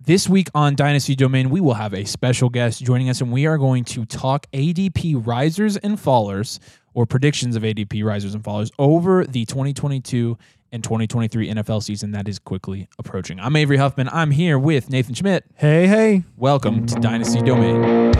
This week on Dynasty Domain, we will have a special guest joining us, and we are going to talk ADP risers and fallers, or predictions of ADP risers and fallers over the 2022 and 2023 NFL season that is quickly approaching. I'm Avery Huffman. I'm here with Nathan Schmidt. Hey, hey. Welcome to Dynasty Domain.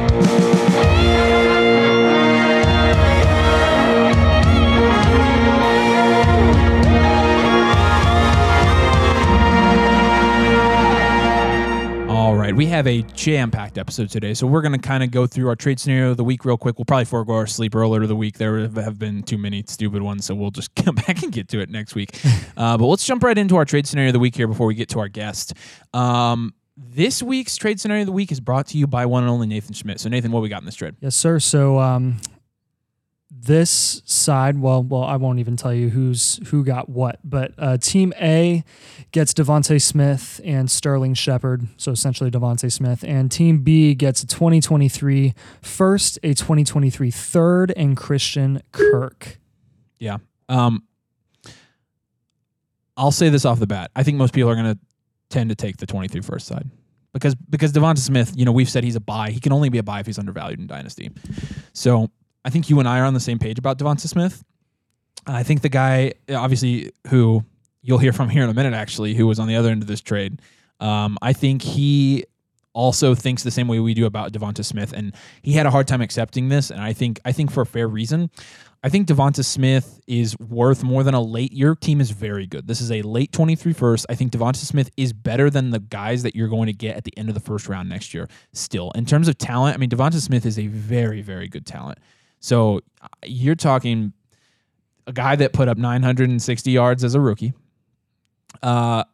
Right, we have a jam-packed episode today, so we're going to kind of go through our trade scenario of the week real quick. We'll probably forego our sleeper earlier of the week. There have been too many stupid ones, so we'll just come back and get to it next week. uh, but let's jump right into our trade scenario of the week here before we get to our guest. Um, this week's trade scenario of the week is brought to you by one and only Nathan Schmidt. So, Nathan, what we got in this trade? Yes, sir. So, um, this side, well, well, I won't even tell you who's who got what, but uh, Team A gets Devonta Smith and Sterling Shepard, so essentially Devonta Smith, and Team B gets a 2023 first, a 2023 third, and Christian Kirk. Yeah. Um, I'll say this off the bat. I think most people are going to tend to take the 23 first side because because Devonta Smith, you know, we've said he's a buy. He can only be a buy if he's undervalued in dynasty. So I think you and I are on the same page about Devonta Smith. I think the guy, obviously, who you'll hear from here in a minute, actually, who was on the other end of this trade. Um, I think he also thinks the same way we do about Devonta Smith, and he had a hard time accepting this. And I think I think for a fair reason. I think Devonta Smith is worth more than a late. Your team is very good. This is a late 23 first. I think Devonta Smith is better than the guys that you're going to get at the end of the first round next year. Still, in terms of talent, I mean Devonta Smith is a very very good talent. So you're talking a guy that put up 960 yards as a rookie, uh,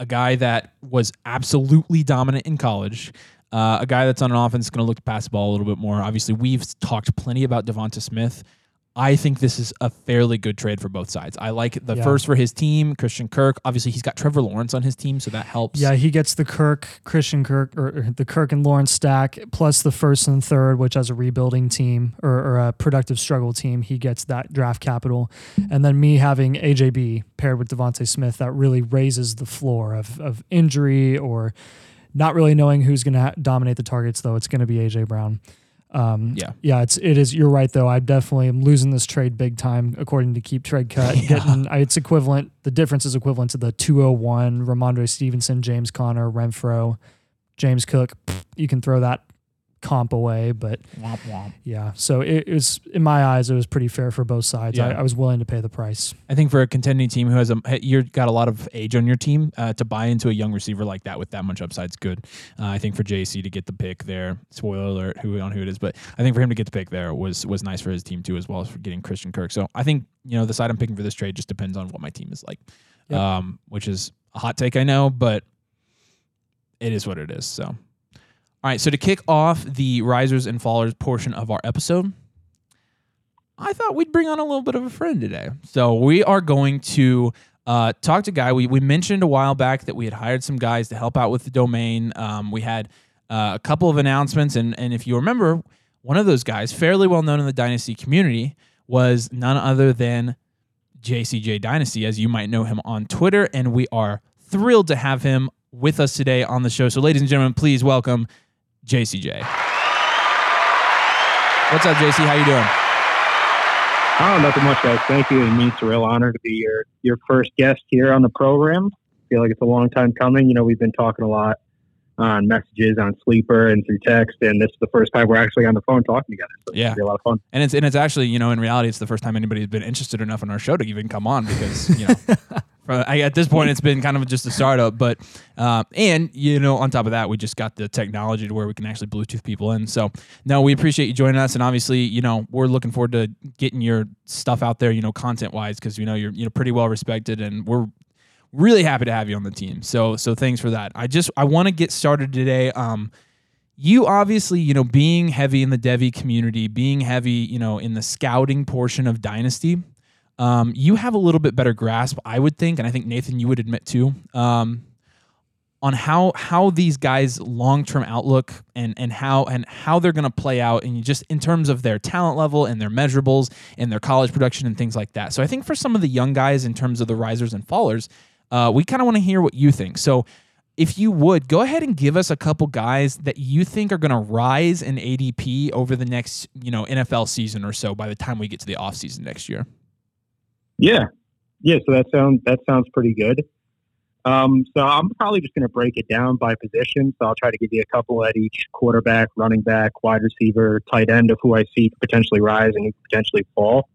a guy that was absolutely dominant in college, uh, a guy that's on an offense going to look to pass the ball a little bit more. Obviously, we've talked plenty about Devonta Smith. I think this is a fairly good trade for both sides. I like the Yeah. first for his team, Christian Kirk. Obviously, he's got Trevor Lawrence on his team, so that helps. Yeah, he gets the Kirk, Christian Kirk, or the Kirk and Lawrence stack, plus the first and third, which as a rebuilding team or, or a productive struggle team, he gets that draft capital. And then me having AJB paired with Devonta Smith, that really raises the floor of, of injury or not really knowing who's going to dominate the targets, though. It's going to be AJ Brown. Um, Yeah. yeah, it's it is. You're right though. I definitely am losing this trade big time according to Keep Trade Cut. Yeah. Getting I- it's equivalent. The difference is equivalent to the 201 Rhamondre Stevenson, James Conner, Renfrow, James Cook. You can throw that comp away, but Womp womp. yeah. So it, it was in my eyes, it was pretty fair for both sides. I, Yeah. I was willing to pay the price. I think for a contending team who has a you've got a lot of age on your team uh, to buy into a young receiver like that with that much upside is good. Uh, I think for JC to get the pick there, spoiler alert, who on who it is, but I think for him to get the pick there was was nice for his team too, as well as for getting Christian Kirk. So I think you know the side I'm picking for this trade just depends on what my team is like, Yep. um, which is a hot take I know, but it is what it is. So. All right, so to kick off the risers and fallers portion of our episode, I thought we'd bring on a little bit of a friend today. So we are going to uh, talk to a Guy. We, we mentioned a while back that we had hired some guys to help out with the domain. Um, we had uh, a couple of announcements, and and if you remember, one of those guys, fairly well known in the Dynasty community, was none other than JCJ Dynasty, as you might know him on Twitter, and we are thrilled to have him with us today on the show. So, ladies and gentlemen, please welcome JCJ. What's up, JC? How you doing? Oh, nothing much, guys. Thank you. It means a real honor to be your your first guest here on the program. feel like it's a long time coming. You know, we've been talking a lot on messages on Sleeper and through text, and this is the first time we're actually on the phone talking together. So Yeah. a lot of fun. And it's and it's actually you know in reality it's the first time anybody's been interested enough in our show to even come on because you know for, I, at this point it's been kind of just a startup but uh, and you know on top of that we just got the technology to where we can actually Bluetooth people in. So no we appreciate you joining us and obviously you know we're looking forward to getting your stuff out there you know content wise because you know you're you know pretty well respected and we're really happy to have you on the team. So so thanks for that. I just I want to get started today um you obviously, you know, being heavy in the Devy community, being heavy, you know, in the scouting portion of Dynasty, um, you have a little bit better grasp, I would think, and I think Nathan, you would admit too, um, on how how these guys' long term outlook and and how and how they're going to play out, and just in terms of their talent level and their measurables and their college production and things like that. So I think for some of the young guys, in terms of the risers and fallers, uh, we kind of want to hear what you think. So if you would go ahead and give us a couple guys that you think are going to rise in ADP over the next, you know, NFL season or so by the time we get to the offseason next year. Yeah. Yeah, so that sounds that sounds pretty good. Um, so I'm probably just going to break it down by position. So I'll try to give you a couple at each quarterback, running back, wide receiver, tight end of who I see potentially rise and potentially fall.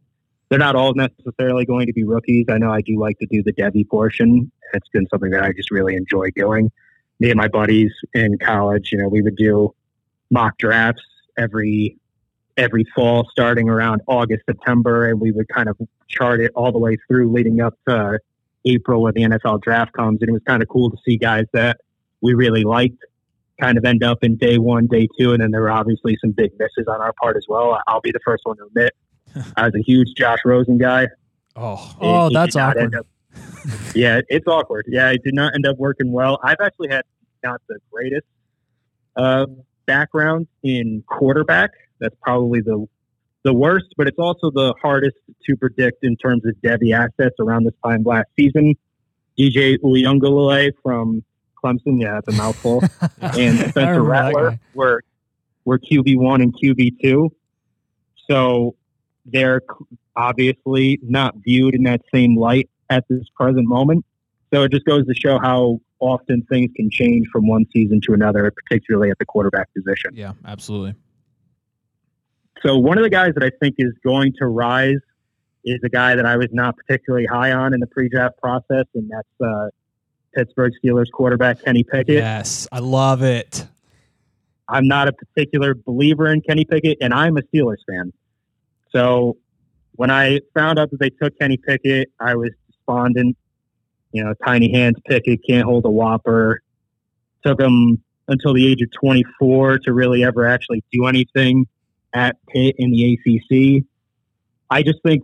They're not all necessarily going to be rookies. I know I do like to do the Devy portion. It's been something that I just really enjoy doing. Me and my buddies in college, you know, we would do mock drafts every every fall, starting around August, September, and we would kind of chart it all the way through, leading up to April when the NFL draft comes. And it was kind of cool to see guys that we really liked kind of end up in day one, day two, and then there were obviously some big misses on our part as well. I'll be the first one to admit I was a huge Josh Rosen guy. Oh, oh, that's awkward. Up, yeah, it's awkward. Yeah, it did not end up working well. I've actually had not the greatest uh, background in quarterback. That's probably the the worst, but it's also the hardest to predict in terms of Devy assets around this time last season. DJ Uiagalelei from Clemson, yeah, that's a mouthful, and Spencer Rattler were were QB one and QB two. So they're obviously not viewed in that same light at this present moment. So it just goes to show how often things can change from one season to another, particularly at the quarterback position. Yeah, absolutely. So one of the guys that I think is going to rise is a guy that I was not particularly high on in the pre-draft process, and that's uh, Pittsburgh Steelers quarterback Kenny Pickett. Yes, I love it. I'm not a particular believer in Kenny Pickett, and I'm a Steelers fan. So when I found out that they took Kenny Pickett, I was despondent. You know, tiny hands Pickett can't hold a whopper. Took him until the age of 24 to really ever actually do anything at Pitt in the ACC. I just think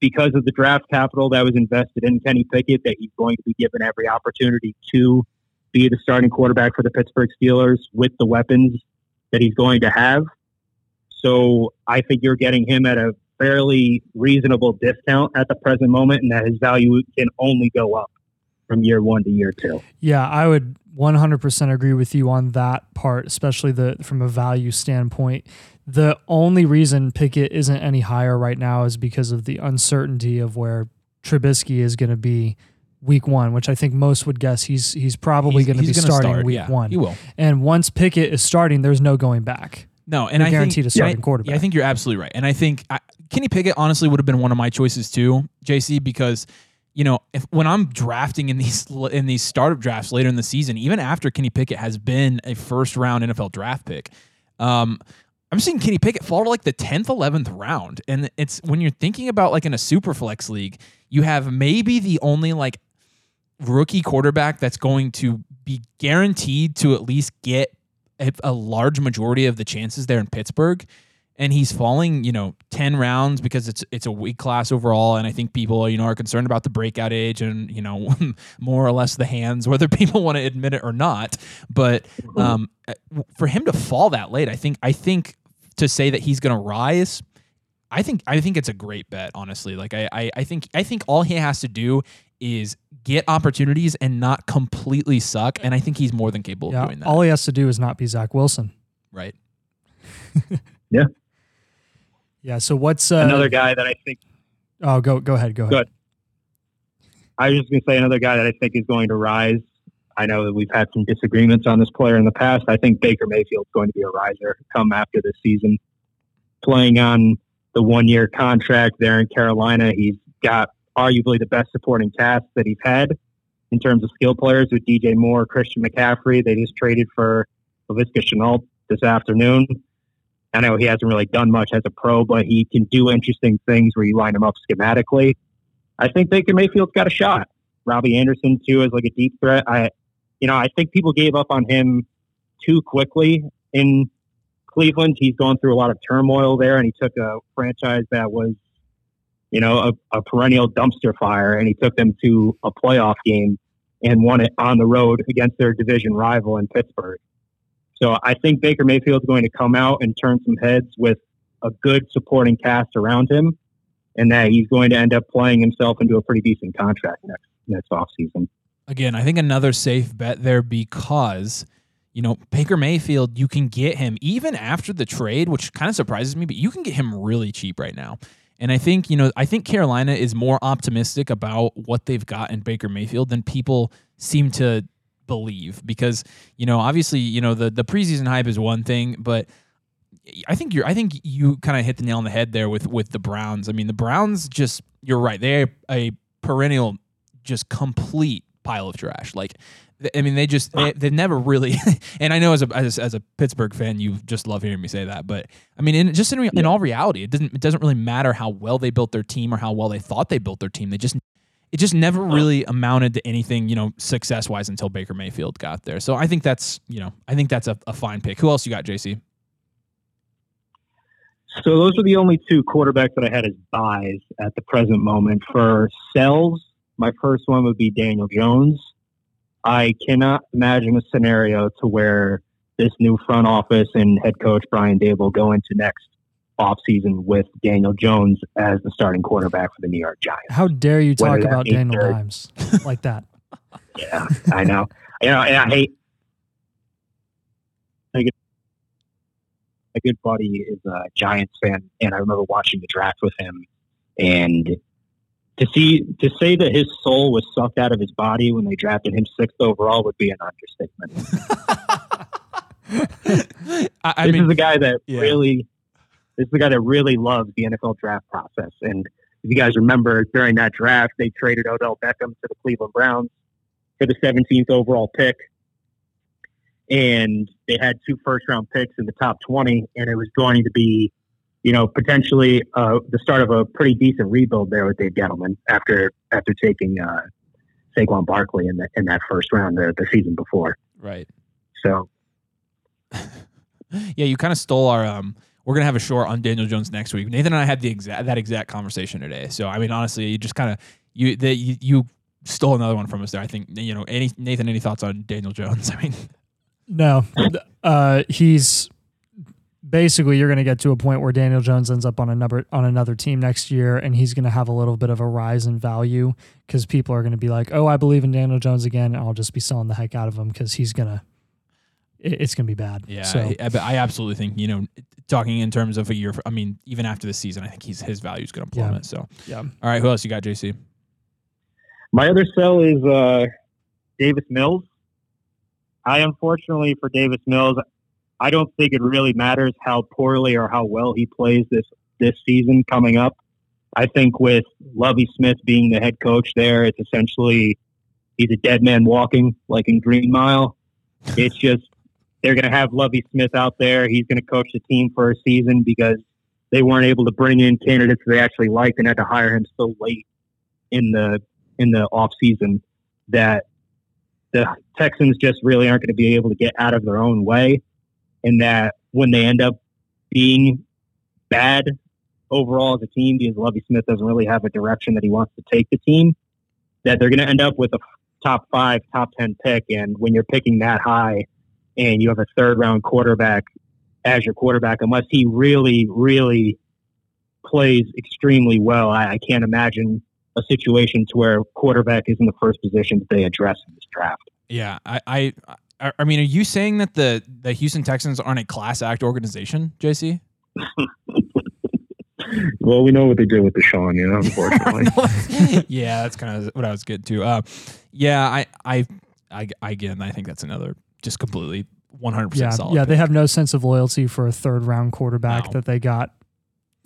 because of the draft capital that was invested in Kenny Pickett, that he's going to be given every opportunity to be the starting quarterback for the Pittsburgh Steelers with the weapons that he's going to have. So I think you're getting him at a fairly reasonable discount at the present moment, and that his value can only go up from year one to year two. Yeah, I would 100% agree with you on that part, especially the from a value standpoint. The only reason Pickett isn't any higher right now is because of the uncertainty of where Trubisky is going to be week one, which I think most would guess he's he's probably going to be starting start, week yeah, one. He will. And once Pickett is starting, there's no going back. No, and You're I guaranteed think, a starting yeah, quarterback. Yeah, I think you're absolutely right. And I think I, Kenny Pickett honestly would have been one of my choices too, JC, because you know, if when I'm drafting in these in these startup drafts later in the season, even after Kenny Pickett has been a first round NFL draft pick, um, I'm seeing Kenny Pickett fall to like the 10th, 11th round. And it's when you're thinking about like in a super flex league, you have maybe the only like rookie quarterback that's going to be guaranteed to at least get a, a large majority of the chances there in Pittsburgh and he's falling, you know, 10 rounds because it's it's a weak class overall and I think people, you know, are concerned about the breakout age and, you know, more or less the hands whether people want to admit it or not. But um, for him to fall that late, I think I think to say that he's going to rise I think I think it's a great bet, honestly. Like I, I, I think I think all he has to do is get opportunities and not completely suck, and I think he's more than capable yeah, of doing that. All he has to do is not be Zach Wilson. Right. yeah. Yeah. So what's uh, another guy that I think? Oh, go go ahead. Go ahead. Good. I was just going to say another guy that I think is going to rise. I know that we've had some disagreements on this player in the past. I think Baker Mayfield's going to be a riser come after this season. Playing on the one year contract there in Carolina, he's got arguably the best supporting cast that he's had in terms of skill players with DJ Moore, Christian McCaffrey. They just traded for Laviska Shenault this afternoon. I know he hasn't really done much as a pro, but he can do interesting things where you line him up schematically. I think Baker Mayfield's got a shot. Robbie Anderson too is like a deep threat. I, you know, I think people gave up on him too quickly in Cleveland. He's gone through a lot of turmoil there, and he took a franchise that was, you know, a, a perennial dumpster fire, and he took them to a playoff game and won it on the road against their division rival in Pittsburgh. So I think Baker Mayfield is going to come out and turn some heads with a good supporting cast around him, and that he's going to end up playing himself into a pretty decent contract next next offseason. again, I think another safe bet there because you know Baker Mayfield, you can get him even after the trade, which kind of surprises me, but you can get him really cheap right now. And I think you know I think Carolina is more optimistic about what they've got in Baker Mayfield than people seem to believe because you know obviously you know the the preseason hype is one thing, but I think you're I think you kind of hit the nail on the head there with with the Browns. I mean the Browns just you're right they're a perennial just complete pile of trash. Like I mean, they just they, never really. and I know as a as, as, a Pittsburgh fan, you just love hearing me say that. But I mean, in, just in, in all reality, it doesn't it doesn't really matter how well they built their team or how well they thought they built their team. They just it just never really amounted to anything, you know, success wise until Baker Mayfield got there. So I think that's you know I think that's a, a fine pick. Who else you got, JC? So those are the only two quarterbacks that I had as buys at the present moment. For sells, my first one would be Daniel Jones. I cannot imagine a scenario to where this new front office and head coach Brian Daboll go into next offseason with Daniel Jones as the starting quarterback for the New York Giants. How dare you talk about Daniel Dimes like that? Yeah, I know. You know, and I hate. A good buddy is a Giants fan, and I remember watching the draft with him, and to see to say that his soul was sucked out of his body when they drafted him sixth overall would be an understatement. I, I this mean, is a guy that yeah. really this is a guy that really loves the NFL draft process. And if you guys remember during that draft, they traded Odell Beckham to the Cleveland Browns for the 17th overall pick. And they had two first round picks in the top 20, and it was going to be you know, potentially uh, the start of a pretty decent rebuild there with Dave Gettleman after after taking uh, Saquon Barkley in the, in that first round the, the season before. Right. So. yeah, you kind of stole our. Um, we're gonna have a short on Daniel Jones next week. Nathan and I had the exact that exact conversation today. So I mean, honestly, you just kind of you you, you stole another one from us there. I think you know. Any Nathan, any thoughts on Daniel Jones? I mean, no, uh, he's basically you're going to get to a point where Daniel Jones ends up on another on another team next year, and he's going to have a little bit of a rise in value because people are going to be like, "Oh, I believe in Daniel Jones again," and I'll just be selling the heck out of him because he's gonna. It's going to be bad. Yeah, so. I, I, absolutely think you know, talking in terms of a year. I mean, even after the season, I think he's his value is going to plummet. Yeah. So yeah. All right, who else you got, JC? My other sell is uh, Davis Mills. I unfortunately for Davis Mills, I don't think it really matters how poorly or how well he plays this this season coming up. I think with Lovie Smith being the head coach there, it's essentially he's a dead man walking, like in Green Mile. It's just they're going to have Lovie Smith out there. He's going to coach the team for a season because they weren't able to bring in candidates they actually liked and had to hire him so late in the in the off season that the Texans just really aren't going to be able to get out of their own way and that when they end up being bad overall as a team, because Lovie Smith doesn't really have a direction that he wants to take the team, that they're going to end up with a top five, top 10 pick. And when you're picking that high and you have a third round quarterback as your quarterback, unless he really, really plays extremely well, I, I can't imagine a situation to where quarterback is in the first position that they address in this draft. Yeah, I, I I mean, are you saying that the the Houston Texans aren't a class act organization, JC? well, we know what they did with Deshaun, you know, unfortunately. yeah, that's kind of what I was getting to. Uh, yeah, I, I, I, again, I think that's another just completely 100% yeah, solid. Yeah, pick. they have no sense of loyalty for a third round quarterback no. that they got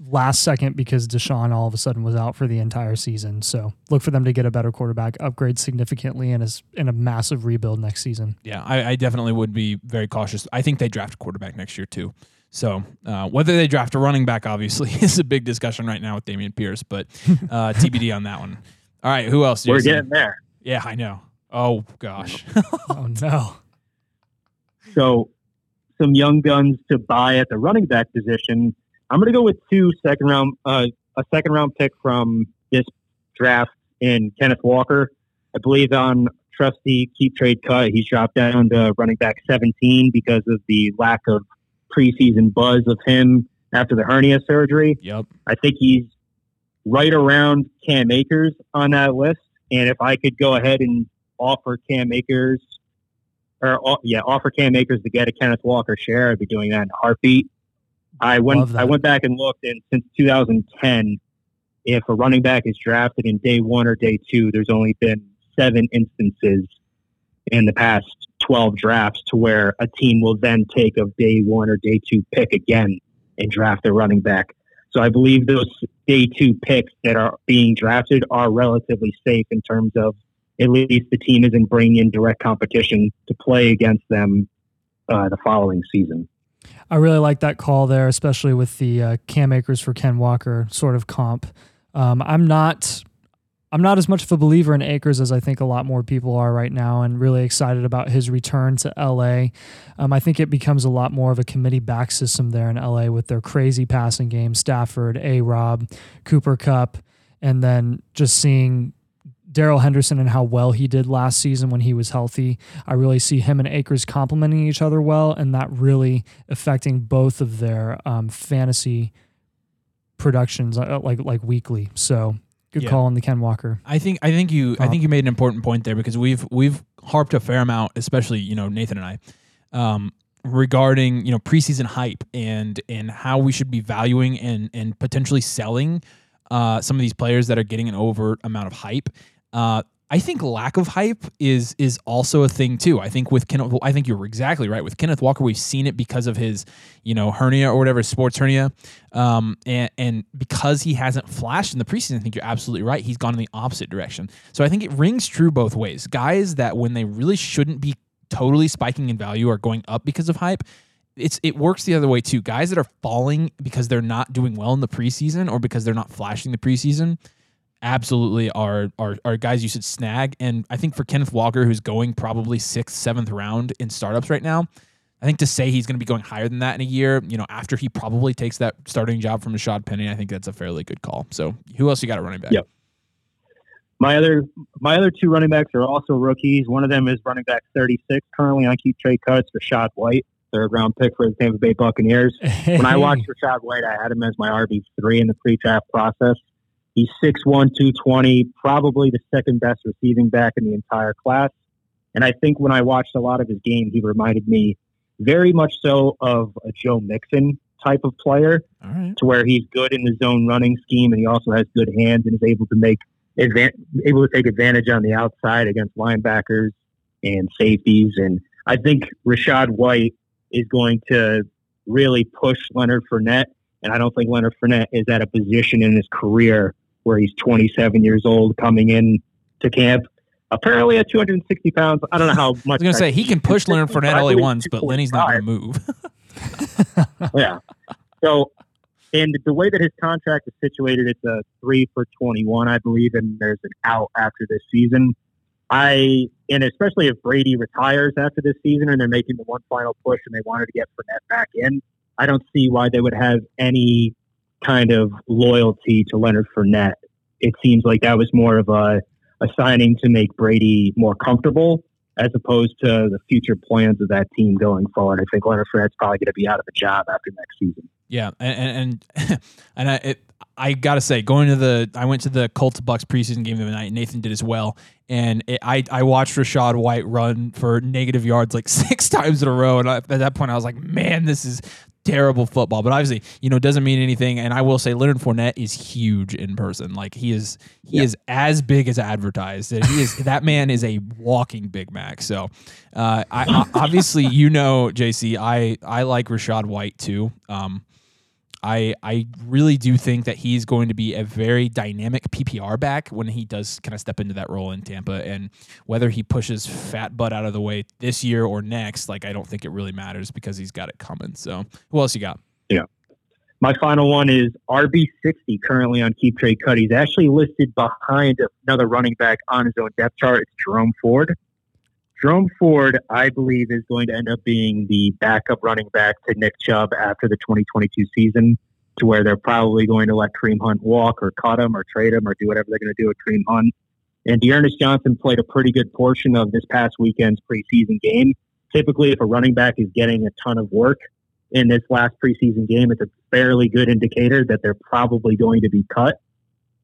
last second because Deshaun all of a sudden was out for the entire season. So look for them to get a better quarterback, upgrade significantly, and is in a massive rebuild next season. Yeah, I, I, definitely would be very cautious. I think they draft a quarterback next year too. So uh, whether they draft a running back, obviously, is a big discussion right now with Dameon Pierce, but uh, TBD on that one. All right, who else? Jason? We're getting there. Yeah, I know. Oh gosh. oh no. So, some young guns to buy at the running back position I'm going to go with two second round, uh, a second round pick from this draft in Kenneth Walker. I believe on trusty keep trade cut, he's dropped down to running back 17 because of the lack of preseason buzz of him after the hernia surgery. Yep. I think he's right around Cam Akers on that list. And if I could go ahead and offer Cam Akers or yeah, offer Cam Akers to get a Kenneth Walker share, I'd be doing that in a heartbeat. I went I went back and looked, and since 2010, if a running back is drafted in day one or day two, there's only been seven instances in the past 12 drafts to where a team will then take a day one or day two pick again and draft a running back. So I believe those day two picks that are being drafted are relatively safe in terms of at least the team isn't bringing in direct competition to play against them uh, the following season. I really like that call there, especially with the uh, Cam Akers for Ken Walker sort of comp. Um, I'm not. I'm not as much of a believer in Akers as I think a lot more people are right now, and really excited about his return to LA. Um, I think it becomes a lot more of a committee back system there in LA with their crazy passing game, Stafford, A Rob, Cooper Kupp, and then just seeing Darrell Henderson and how well he did last season when he was healthy. I really see him and Akers complementing each other well, and that really affecting both of their um, fantasy productions, uh, like like weekly. So good yeah. call on the Ken Walker. I think I think you I think you made an important point there because we've we've harped a fair amount, especially you know Nathan and I. Um, regarding you know preseason hype and and how we should be valuing and and potentially selling uh, some of these players that are getting an overt amount of hype uh, I think lack of hype is is also a thing too. I think with Kenneth, I think you're exactly right with Kenneth Walker. We've seen it because of his, you know, hernia or whatever, sports hernia, um, and and because he hasn't flashed in the preseason. I think you're absolutely right. He's gone in the opposite direction. So I think it rings true both ways. Guys that when they really shouldn't be totally spiking in value are going up because of hype. It's it works the other way too. Guys that are falling because they're not doing well in the preseason or because they're not flashing the preseason absolutely are, are are guys you should snag. And I think for Kenneth Walker, who's going probably sixth, seventh round in startups right now, I think to say he's going to be going higher than that in a year, you know, after he probably takes that starting job from Rashad Penny, I think that's a fairly good call. So who else you got a running back? Yep. My other my other two running backs are also rookies. One of them is running back 36, currently on keep trade cuts, Rachaad White, third round pick for the Tampa Bay Buccaneers. When I watched Rachaad White, I had him as my RB three in the pre draft process. He's 6'1, 220, probably the second best receiving back in the entire class. And I think when I watched a lot of his game, he reminded me very much so of a Joe Mixon type of player, right. to where he's good in the zone running scheme and he also has good hands and is able to make able to take advantage on the outside against linebackers and safeties. And I think Rachaad White is going to really push Leonard Fournette. And I don't think Leonard Fournette is at a position in his career where he's 27 years old coming in to camp. Apparently at 260 pounds. I don't know how much. I was going to say he can push Leonard Fournette all he wants, but Lenny's not going to move. yeah. So, and the way that his contract is situated, it's a three for 21, I believe, and there's an out after this season. I, and especially if Brady retires after this season and they're making the one final push and they wanted to get Fournette back in, I don't see why they would have any kind of loyalty to Leonard Fournette. It seems like that was more of a, a signing to make Brady more comfortable as opposed to the future plans of that team going forward. I think Leonard Fournette's probably going to be out of a job after next season. Yeah, and and and I it, I gotta say, going to the I went to the Colts Bucks preseason game the other night. Nathan did as well, and it, I I watched Rachaad White run for negative yards like six times in a row, and I, at that point I was like, man, this is terrible football, but obviously, you know, doesn't mean anything. And I will say, Leonard Fournette is huge in person. Like he is, he yeah. is as big as advertised. He is that man is a walking Big Mac. So, uh, I, I obviously, you know, JC, I I like Rachaad White too. Um, I I really do think that he's going to be a very dynamic PPR back when he does kind of step into that role in Tampa. And whether he pushes fat butt out of the way this year or next, like I don't think it really matters because he's got it coming. So who else you got? Yeah. My final one is RB60 currently on Keep Trade Cut. He's actually listed behind another running back on his own depth chart. It's Jerome Ford. Jerome Ford, I believe, is going to end up being the backup running back to Nick Chubb after the 2022 season, to where they're probably going to let Kareem Hunt walk or cut him or trade him or do whatever they're going to do with Kareem Hunt. And D'Ernest Johnson played a pretty good portion of this past weekend's preseason game. Typically, if a running back is getting a ton of work in this last preseason game, it's a fairly good indicator that they're probably going to be cut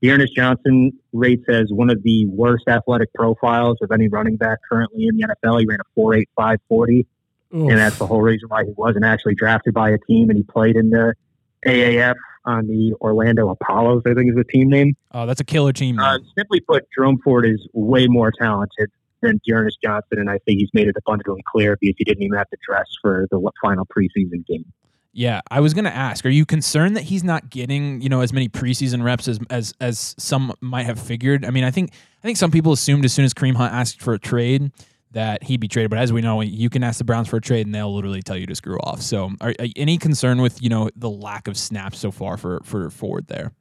D'Ernest Johnson rates as one of the worst athletic profiles of any running back currently in the NFL. He ran a 4.85 40, and that's the whole reason why he wasn't actually drafted by a team, and he played in the AAF on the Orlando Apollos, I think is the team name. Oh, that's a killer team. Uh, simply put, Jerome Ford is way more talented than D'Ernest Johnson, and I think he's made it abundantly clear because he didn't even have to dress for the final preseason game. Yeah, I was going to ask: Are you concerned that he's not getting you know as many preseason reps as as as some might have figured? I mean, I think I think some people assumed as soon as Kareem Hunt asked for a trade that he'd be traded, but as we know, you can ask the Browns for a trade and they'll literally tell you to screw off. So, are, are any concern with you know the lack of snaps so far for for Ford there?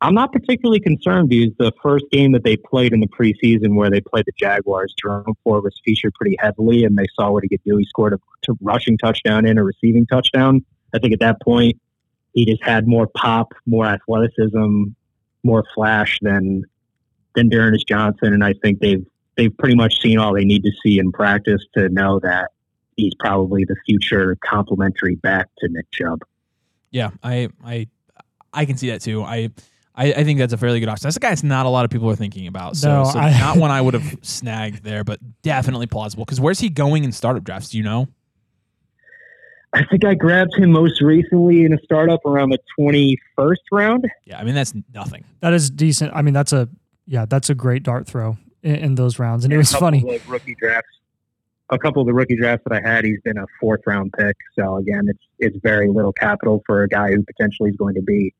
I'm not particularly concerned because the first game that they played in the preseason, where they played the Jaguars, Jerome Ford was featured pretty heavily, and they saw what he could do. He scored a rushing touchdown and a receiving touchdown. I think at that point, he just had more pop, more athleticism, more flash than than D'Ernest Johnson, and I think they've they've pretty much seen all they need to see in practice to know that he's probably the future complementary back to Nick Chubb. Yeah, I I I can see that too. I I, I, think that's a fairly good option. That's a guy that's not a lot of people are thinking about. So, no, so I, not one I would have snagged there, but definitely plausible. Because where's he going in startup drafts? Do you know? I think I grabbed him most recently in a startup around the 21st round. Yeah, I mean that's nothing. That is decent. I mean that's a yeah, that's a great dart throw in, in those rounds, and, and it was funny. Like rookie drafts, a couple of the rookie drafts that I had, he's been a fourth round pick. So again, it's it's very little capital for a guy who potentially is going to be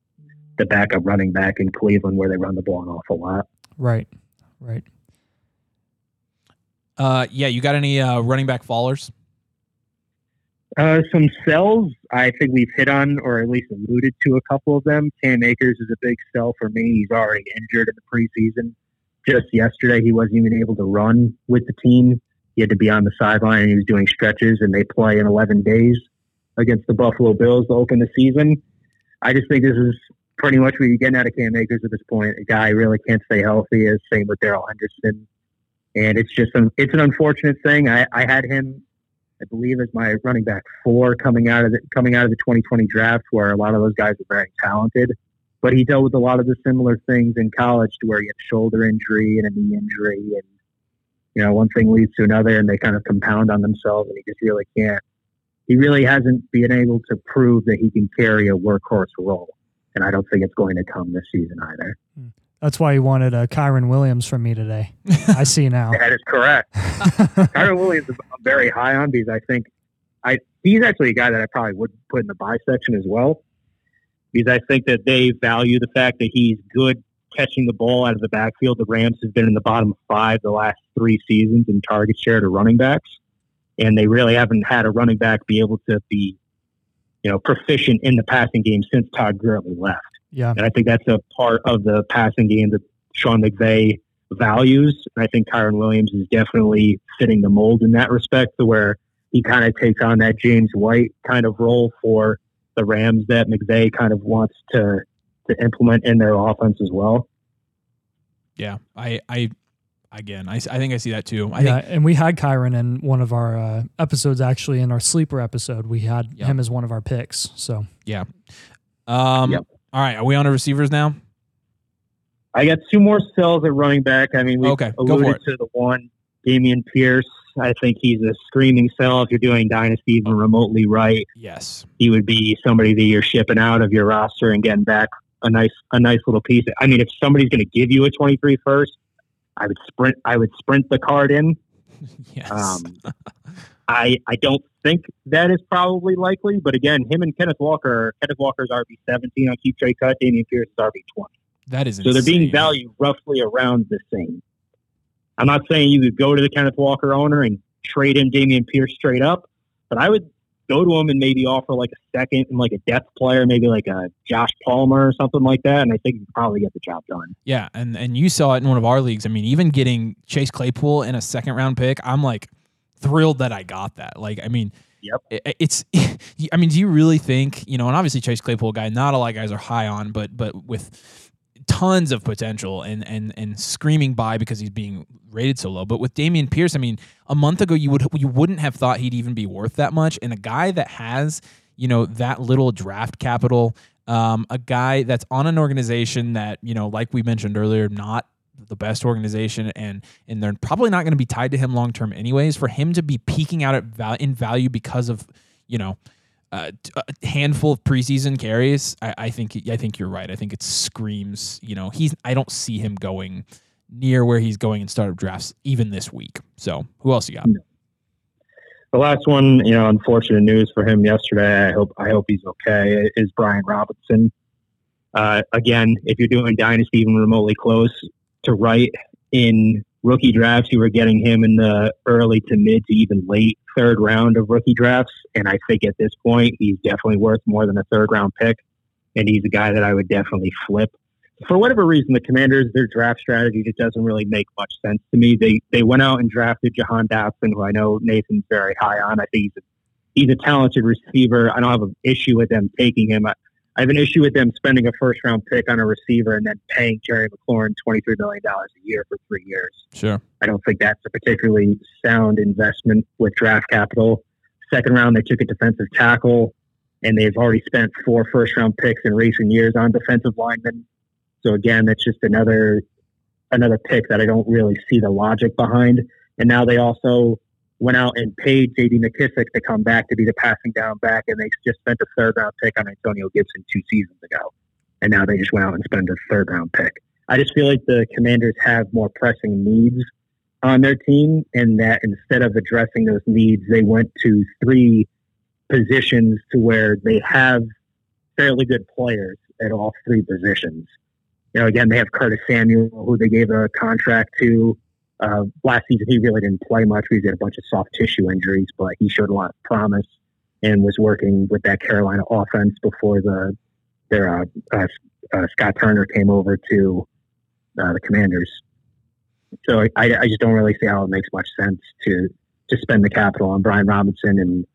the backup running back in Cleveland where they run the ball an awful lot. Right, right. Uh, yeah, you got any uh, running back fallers? Uh, some sells I think we've hit on, or at least alluded to a couple of them. Cam Akers is a big sell for me. He's already injured in the preseason. Just yesterday, he wasn't even able to run with the team. He had to be on the sideline and he was doing stretches, and they play in 11 days against the Buffalo Bills to open the season. I just think this is pretty much what you're getting out of Cam Akers at this point. A guy really can't stay healthy. Is same with Darrell Henderson, and it's just an it's an unfortunate thing. I, I had him, I believe, as my running back four coming out of the coming out of the 2020 draft, where a lot of those guys are very talented. But he dealt with a lot of the similar things in college, to where he had shoulder injury and a knee injury, and you know one thing leads to another, and they kind of compound on themselves, and he just really can't. He really hasn't been able to prove that he can carry a workhorse role and I don't think it's going to come this season either. Hmm. That's why you wanted a uh, Kyren Williams from me today. I see now. that is correct. Kyren Williams, I'm very high on because I think I he's actually a guy that I probably would put in the buy section as well because I think that they value the fact that he's good catching the ball out of the backfield. The Rams have been in the bottom five the last three seasons in target share to running backs, and they really haven't had a running back be able to be you know, proficient in the passing game since Todd Gurley left. Yeah. And I think that's a part of the passing game that Sean McVay values. And I think Kyren Williams is definitely fitting the mold in that respect to where he kind of takes on that James White kind of role for the Rams that McVay kind of wants to to implement in their offense as well. Yeah, I I again. I, I think I see that too. I yeah, think, and we had Kyren in one of our uh, episodes. Actually, in our sleeper episode, we had yep. him as one of our picks. So yeah. Um, yep. All right, are we on to receivers now? I got two more sells at running back. I mean, we okay, alluded to the one, Dameon Pierce. I think he's a screaming sell if you're doing dynasty even remotely right. Yes, he would be somebody that you're shipping out of your roster and getting back a nice a nice little piece. I mean, if somebody's going to give you a 23 first, I would sprint. I would sprint the card in. yes. Um, I I don't think that is probably likely, but again, him and Kenneth Walker. Kenneth Walker's RB seventeen on keep trade cut. Dameon Pierce is RB twenty. That is so insane. they're being valued roughly around the same. I'm not saying you could go to the Kenneth Walker owner and trade him Dameon Pierce straight up, but I would go to him and maybe offer like a second and like a depth player, maybe like a Josh Palmer or something like that, and I think you could probably get the job done. Yeah, and and you saw it in one of our leagues. I mean, even getting Chase Claypool in a second round pick, I'm like thrilled that I got that. Like, I mean. Yep. It, it's, I mean, do you really think, you know, and obviously Chase Claypool guy, not a lot of guys are high on, but, but with tons of potential and and and screaming by because he's being rated so low. But with Dameon Pierce, I mean, a month ago you would you wouldn't have thought he'd even be worth that much. And a guy that has you know that little draft capital. Um, a guy that's on an organization that you know, like we mentioned earlier, not the best organization, and and they're probably not going to be tied to him long term, anyways. For him to be peaking out at val- in value because of you know. Uh, a handful of preseason carries. I, I think I think you're right. I think it screams. You know, he's. I don't see him going near where he's going in startup drafts even this week. So, who else you got? The last one, you know, unfortunate news for him yesterday. I hope I hope he's okay. Is Brian Robinson. Uh, again, if you're doing dynasty even remotely close to right in rookie drafts, you were getting him in the early to mid to even late third round of rookie drafts. And I think at this point, he's definitely worth more than a third round pick. And he's a guy that I would definitely flip for whatever reason, the Commanders, their draft strategy just doesn't really make much sense to me. They they went out and drafted Jahan Dotson, who I know Nathan's very high on. I think he's a, he's a talented receiver. I don't have an issue with them taking him. I, I have an issue with them spending a first round pick on a receiver and then paying Jerry McLaurin twenty three million dollars a year for three years. Sure. I don't think that's a particularly sound investment with draft capital. Second round, they took a defensive tackle, and they've already spent four first round picks in recent years on defensive linemen. So again, that's just another another pick that I don't really see the logic behind. And now they also went out and paid J.D. McKissic to come back to be the passing down back, and they just spent a third round pick on Antonio Gibson two seasons ago, and now they just went out and spent a third round pick. I just feel like the Commanders have more pressing needs on their team, and that instead of addressing those needs, they went to three positions to where they have fairly good players at all three positions you know, again, they have Curtis Samuel, who they gave a contract to. Uh, last season, he really didn't play much. He had a bunch of soft tissue injuries, but he showed a lot of promise and was working with that Carolina offense before the their uh, uh, uh Scott Turner came over to uh, the Commanders. So I, I just don't really see how it makes much sense to to spend the capital on Brian Robinson, and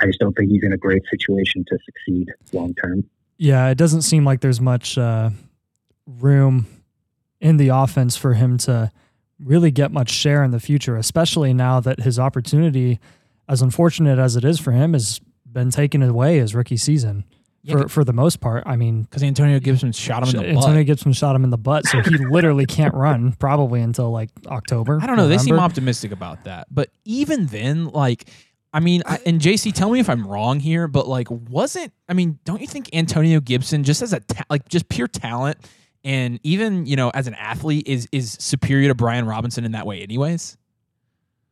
I just don't think he's in a great situation to succeed long term. Yeah, it doesn't seem like there's much uh, room in the offense for him to really get much share in the future, especially now that his opportunity, as unfortunate as it is for him, has been taken away his rookie season. Yeah, for, for the most part, I mean, because Antonio Gibson shot him in the Antonio butt. Gibson shot him in the butt, so he literally can't run probably until like October. I don't know. November. They seem optimistic about that, but even then, like, I mean, I, and JC, tell me if I'm wrong here, but like, wasn't I mean, don't you think Antonio Gibson, just as a ta- like just pure talent, and even you know as an athlete is is superior to Brian Robinson in that way, anyways.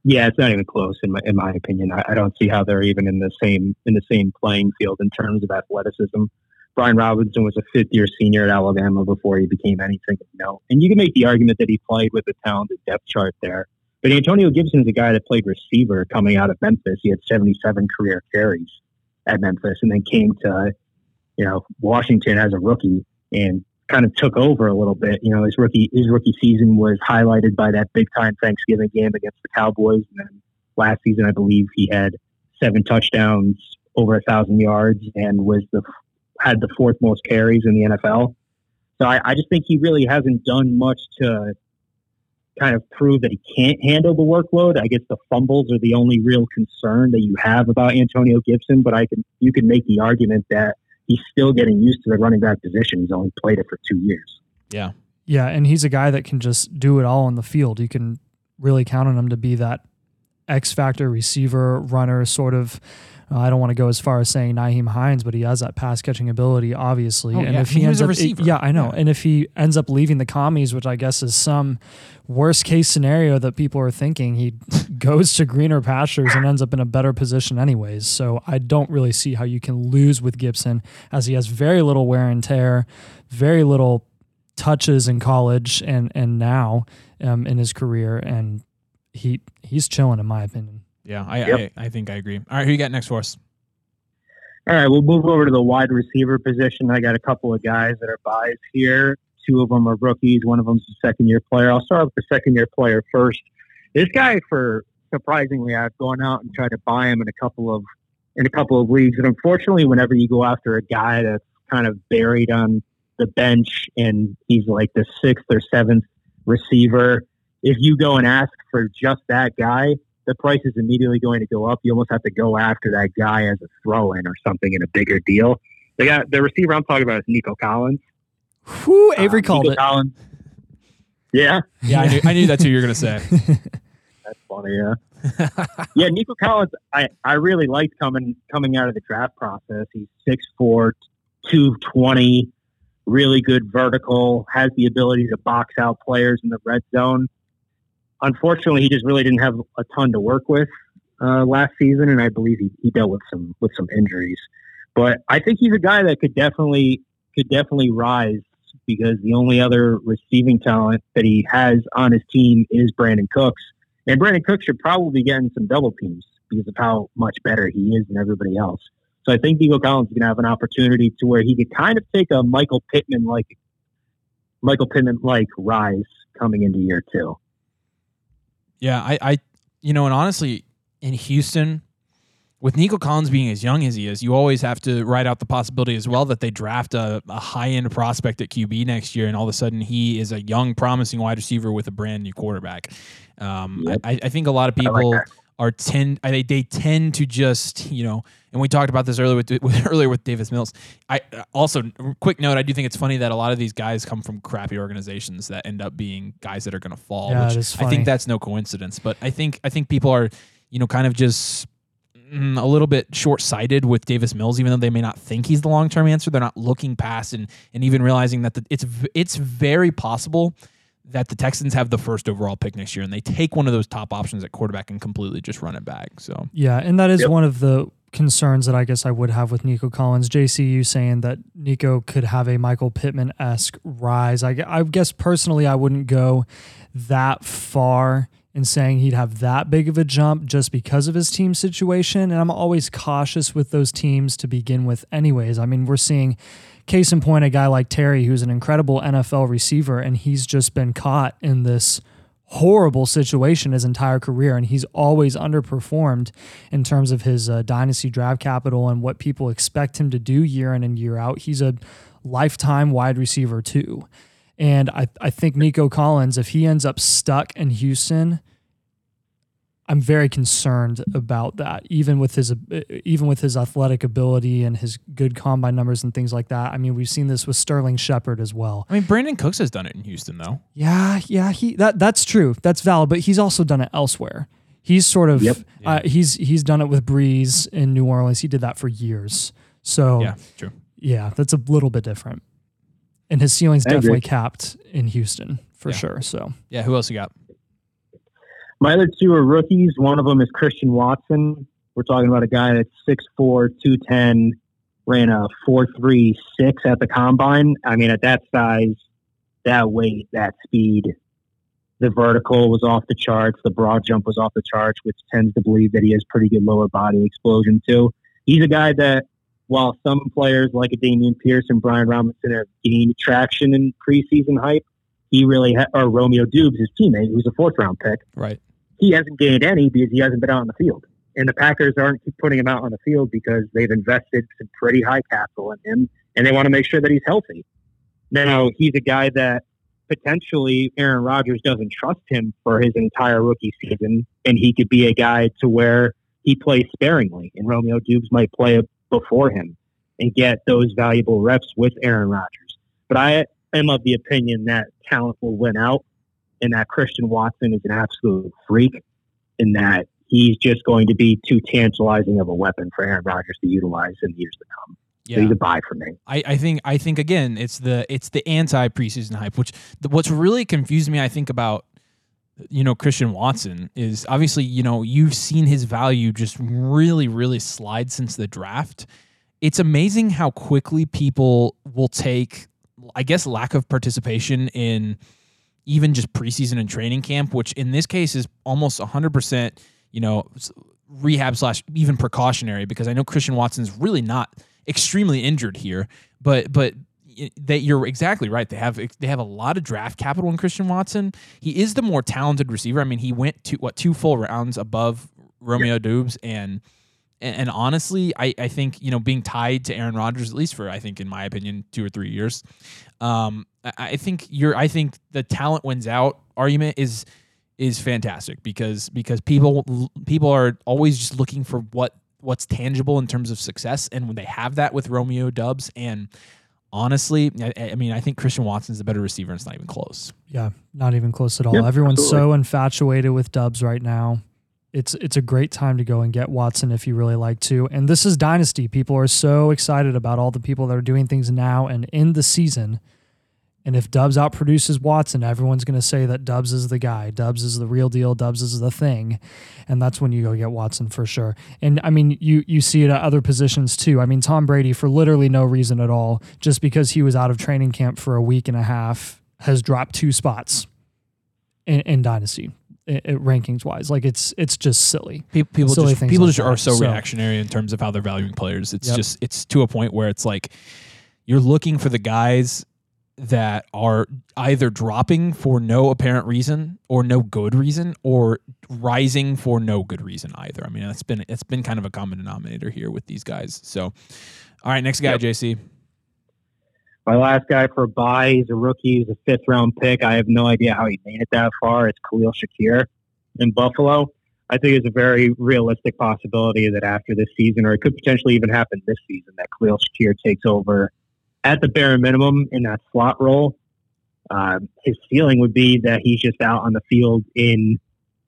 Yeah, it's not even close in my in my opinion. I, I don't see how they're even in the same in the same playing field in terms of athleticism. Brian Robinson was a fifth year senior at Alabama before he became anything of note. And you can make the argument that he played with a talented depth chart there. But Antonio Gibson is a guy that played receiver coming out of Memphis. He had 77 career carries at Memphis and then came to, you know, Washington as a rookie and kind of took over a little bit. You know, his rookie his rookie season was highlighted by that big time Thanksgiving game against the Cowboys, and then last season I believe he had seven touchdowns, over a thousand yards, and was the had the fourth most carries in the NFL. So I, I just think he really hasn't done much to kind of prove that he can't handle the workload. I guess the fumbles are the only real concern that you have about Antonio Gibson, but I can you can make the argument that he's still getting used to the running back position. He's only played it for two years. Yeah. Yeah. And he's a guy that can just do it all on the field. You can really count on him to be that X factor receiver, runner, sort of uh, I don't want to go as far as saying Nyheim Hines, but he has that pass catching ability, obviously. Oh, and yeah. if he, he ends up, yeah, I know. Yeah. And if he ends up leaving the commies, which I guess is some worst case scenario that people are thinking, he goes to greener pastures and ends up in a better position, anyways. So I don't really see how you can lose with Gibson, as he has very little wear and tear, very little touches in college and and now um, in his career, and he he's chilling, in my opinion. Yeah, I, yep. I, I think I agree. All right, who you got next for us? All right, we'll move over to the wide receiver position. I got a couple of guys that are buys here. Two of them are rookies. One of them's a second year player. I'll start with the second year player first. This guy, for surprisingly, I've gone out and tried to buy him in a couple of in a couple of leagues, and unfortunately, whenever you go after a guy that's kind of buried on the bench and he's like the sixth or seventh receiver, if you go and ask for just that guy, the price is immediately going to go up. You almost have to go after that guy as a throw in or something in a bigger deal. They got the receiver I'm talking about is Nico Collins. Who Avery Um, called Nico it. Collins. Yeah, Yeah, I knew, I knew that's who you were going to say. that's funny. Yeah, yeah. Nico Collins, I, I really liked coming coming out of the draft process. He's 6'4", 220, really good vertical, has the ability to box out players in the red zone. Unfortunately, he just really didn't have a ton to work with uh, last season, and I believe he, he dealt with some with some injuries. But I think he's a guy that could definitely could definitely rise because the only other receiving talent that he has on his team is Brandin Cooks, and Brandin Cooks should probably be getting some double teams because of how much better he is than everybody else. So I think Nico Collins is going to have an opportunity to where he could kind of take a Michael Pittman like Michael Pittman like rise coming into year two. Yeah, I, I, you know, and honestly, in Houston, with Nico Collins being as young as he is, you always have to write out the possibility as well that they draft a, a high end prospect at QB next year, and all of a sudden he is a young, promising wide receiver with a brand new quarterback. Um, Yep. I, I think a lot of like people that. Are tend I- they they tend to just you know, and we talked about this earlier with, with earlier with Davis Mills. I also quick note, I do think it's funny that a lot of these guys come from crappy organizations that end up being guys that are going to fall. Yeah, which I think that's no coincidence. But I think I think people are you know kind of just mm, a little bit short-sighted with Davis Mills, even though they may not think he's the long-term answer. They're not looking past and and even realizing that the, it's it's very possible that the Texans have the first overall pick next year, and they take one of those top options at quarterback and completely just run it back. So Yeah, and that is Yep. one of the concerns that I guess I would have with Nico Collins. JCU saying that Nico could have a Michael Pittman esque rise. I, I guess personally, I wouldn't go that far in saying he'd have that big of a jump just because of his team situation. And I'm always cautious with those teams to begin with, anyways. I mean, we're seeing. Case in point, a guy like Terry, who's an incredible NFL receiver, and he's just been caught in this horrible situation his entire career, and he's always underperformed in terms of his uh, dynasty draft capital and what people expect him to do year in and year out. He's a lifetime wide receiver too, and I I think Nico Collins, if he ends up stuck in Houston. I'm very concerned about that, even with his even with his athletic ability and his good combine numbers and things like that. I mean, we've seen this with Sterling Shepard as well. I mean, Brandin Cooks has done it in Houston, though. Yeah, yeah, he that that's true. That's valid, but he's also done it elsewhere. He's sort of Yep. uh, he's he's done it with Brees in New Orleans. He did that for years. So Yeah, true. yeah, that's a little bit different. And his ceiling's I agree. definitely capped in Houston for Yeah. sure. So Yeah, who else you got? My other two are rookies. One of them is Christian Watson. We're talking about a guy that's 6'4", 210, ran a 4.36 at the combine. I mean, at that size, that weight, that speed, the vertical was off the charts. The broad jump was off the charts, which tends to believe that he has pretty good lower body explosion too. He's a guy that, while some players like a Dameon Pierce and Brian Robinson have gained traction in preseason hype, he really ha- or Romeo Doubs, his teammate, who's a fourth round pick Right. He hasn't gained any because he hasn't been out on the field. And the Packers aren't putting him out on the field because they've invested some pretty high capital in him and they want to make sure that he's healthy. Now, he's a guy that potentially Aaron Rodgers doesn't trust him for his entire rookie season, and he could be a guy to where he plays sparingly, and Romeo Doubs might play before him and get those valuable reps with Aaron Rodgers. But I am of the opinion that talent will win out and that Christian Watson is an absolute freak, and that he's just going to be too tantalizing of a weapon for Aaron Rodgers to utilize in years to come. So Yeah. he's a buy for me. I, I think I think again it's the it's the anti preseason hype, which the, what's really confused me. I think about you know Christian Watson is obviously you know you've seen his value just really really slide since the draft. It's amazing how quickly people will take, I guess, lack of participation in even just preseason and training camp, which in this case is almost 100%, you know, rehab slash even precautionary because I know Christian Watson's really not extremely injured here, but but that you're exactly right. They have they have a lot of draft capital in Christian Watson. He is the more talented receiver. I mean, he went to what two full rounds above Romeo Doubs and and, honestly, I, I think you know being tied to Aaron Rodgers at least for I think in my opinion two or three years, um, I think you're I think the talent wins out argument is is fantastic because because people people are always just looking for what what's tangible in terms of success, and when they have that with Romeo Doubs and honestly, I, I, mean, I think Christian Watson's the better receiver, and it's not even close. Yeah, not even close at all. Yep, Everyone's absolutely. so infatuated with Doubs right now. It's it's a great time to go and get Watson if you really like to. And this is dynasty. People are so excited about all the people that are doing things now and in the season and if Doubs outproduces Watson, everyone's going to say that Doubs is the guy. Doubs is the real deal. Doubs is the thing. And that's when you go get Watson for sure. And I mean, you you see it at other positions too. I mean, Tom Brady, for literally no reason at all, just because he was out of training camp for a week and a half, has dropped two spots in, in Dynasty. It, it, rankings wise, like it's it's just silly. People, people silly just people like just are so, so, reactionary in terms of how they're valuing players. It's yep. just it's to a point where it's like you're looking for the guys that are either dropping for no apparent reason or no good reason or rising for no good reason either. I mean, it's been it's been kind of a common denominator here with these guys. So, all right, next guy, yep. JC. My last guy for buy, he's a rookie. He's a fifth round pick. I have no idea how he made it that far. It's Khalil Shakir in Buffalo. I think it's a very realistic possibility that after this season, or it could potentially even happen this season, that Khalil Shakir takes over at the bare minimum in that slot role. Uh, his ceiling would be that he's just out on the field in,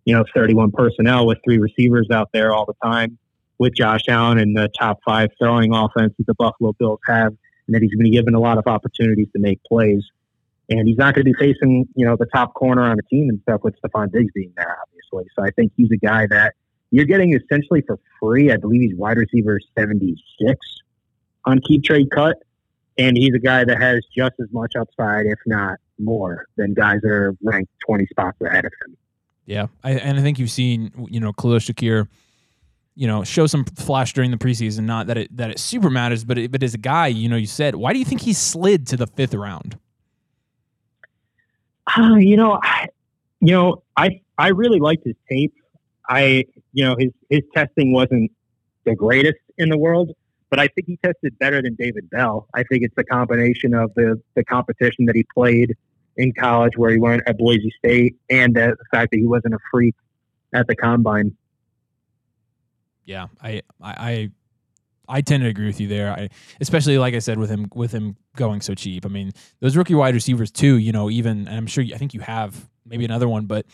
you know, 31 personnel with three receivers out there all the time with Josh Allen and the top five throwing offense that the Buffalo Bills have, and that he's going to be given a lot of opportunities to make plays. And he's not going to be facing, you know, the top corner on the team and stuff with Stefon Diggs being there, obviously. So I think he's a guy that you're getting essentially for free. I believe he's wide receiver 76 on keep trade cut and he's a guy that has just as much upside, if not more, than guys that are ranked 20 spots ahead of him. Yeah, I, and I think you've seen, you know, Khalil Shakir, you know, show some flash during the preseason. Not that it that it super matters, but it, but as a guy, you know, you said, why do you think he slid to the fifth round? Uh, you know, I, you know, I I really liked his tape. I, you know, his his testing wasn't the greatest in the world, but I think he tested better than David Bell. I think it's the combination of the, the competition that he played in college where he went at Boise State and the fact that he wasn't a freak at the combine. Yeah, I, I, I tend to agree with you there. I, especially like I said with him with him going so cheap. I mean, those rookie wide receivers too. You know, even and I'm sure I think you have maybe another one, but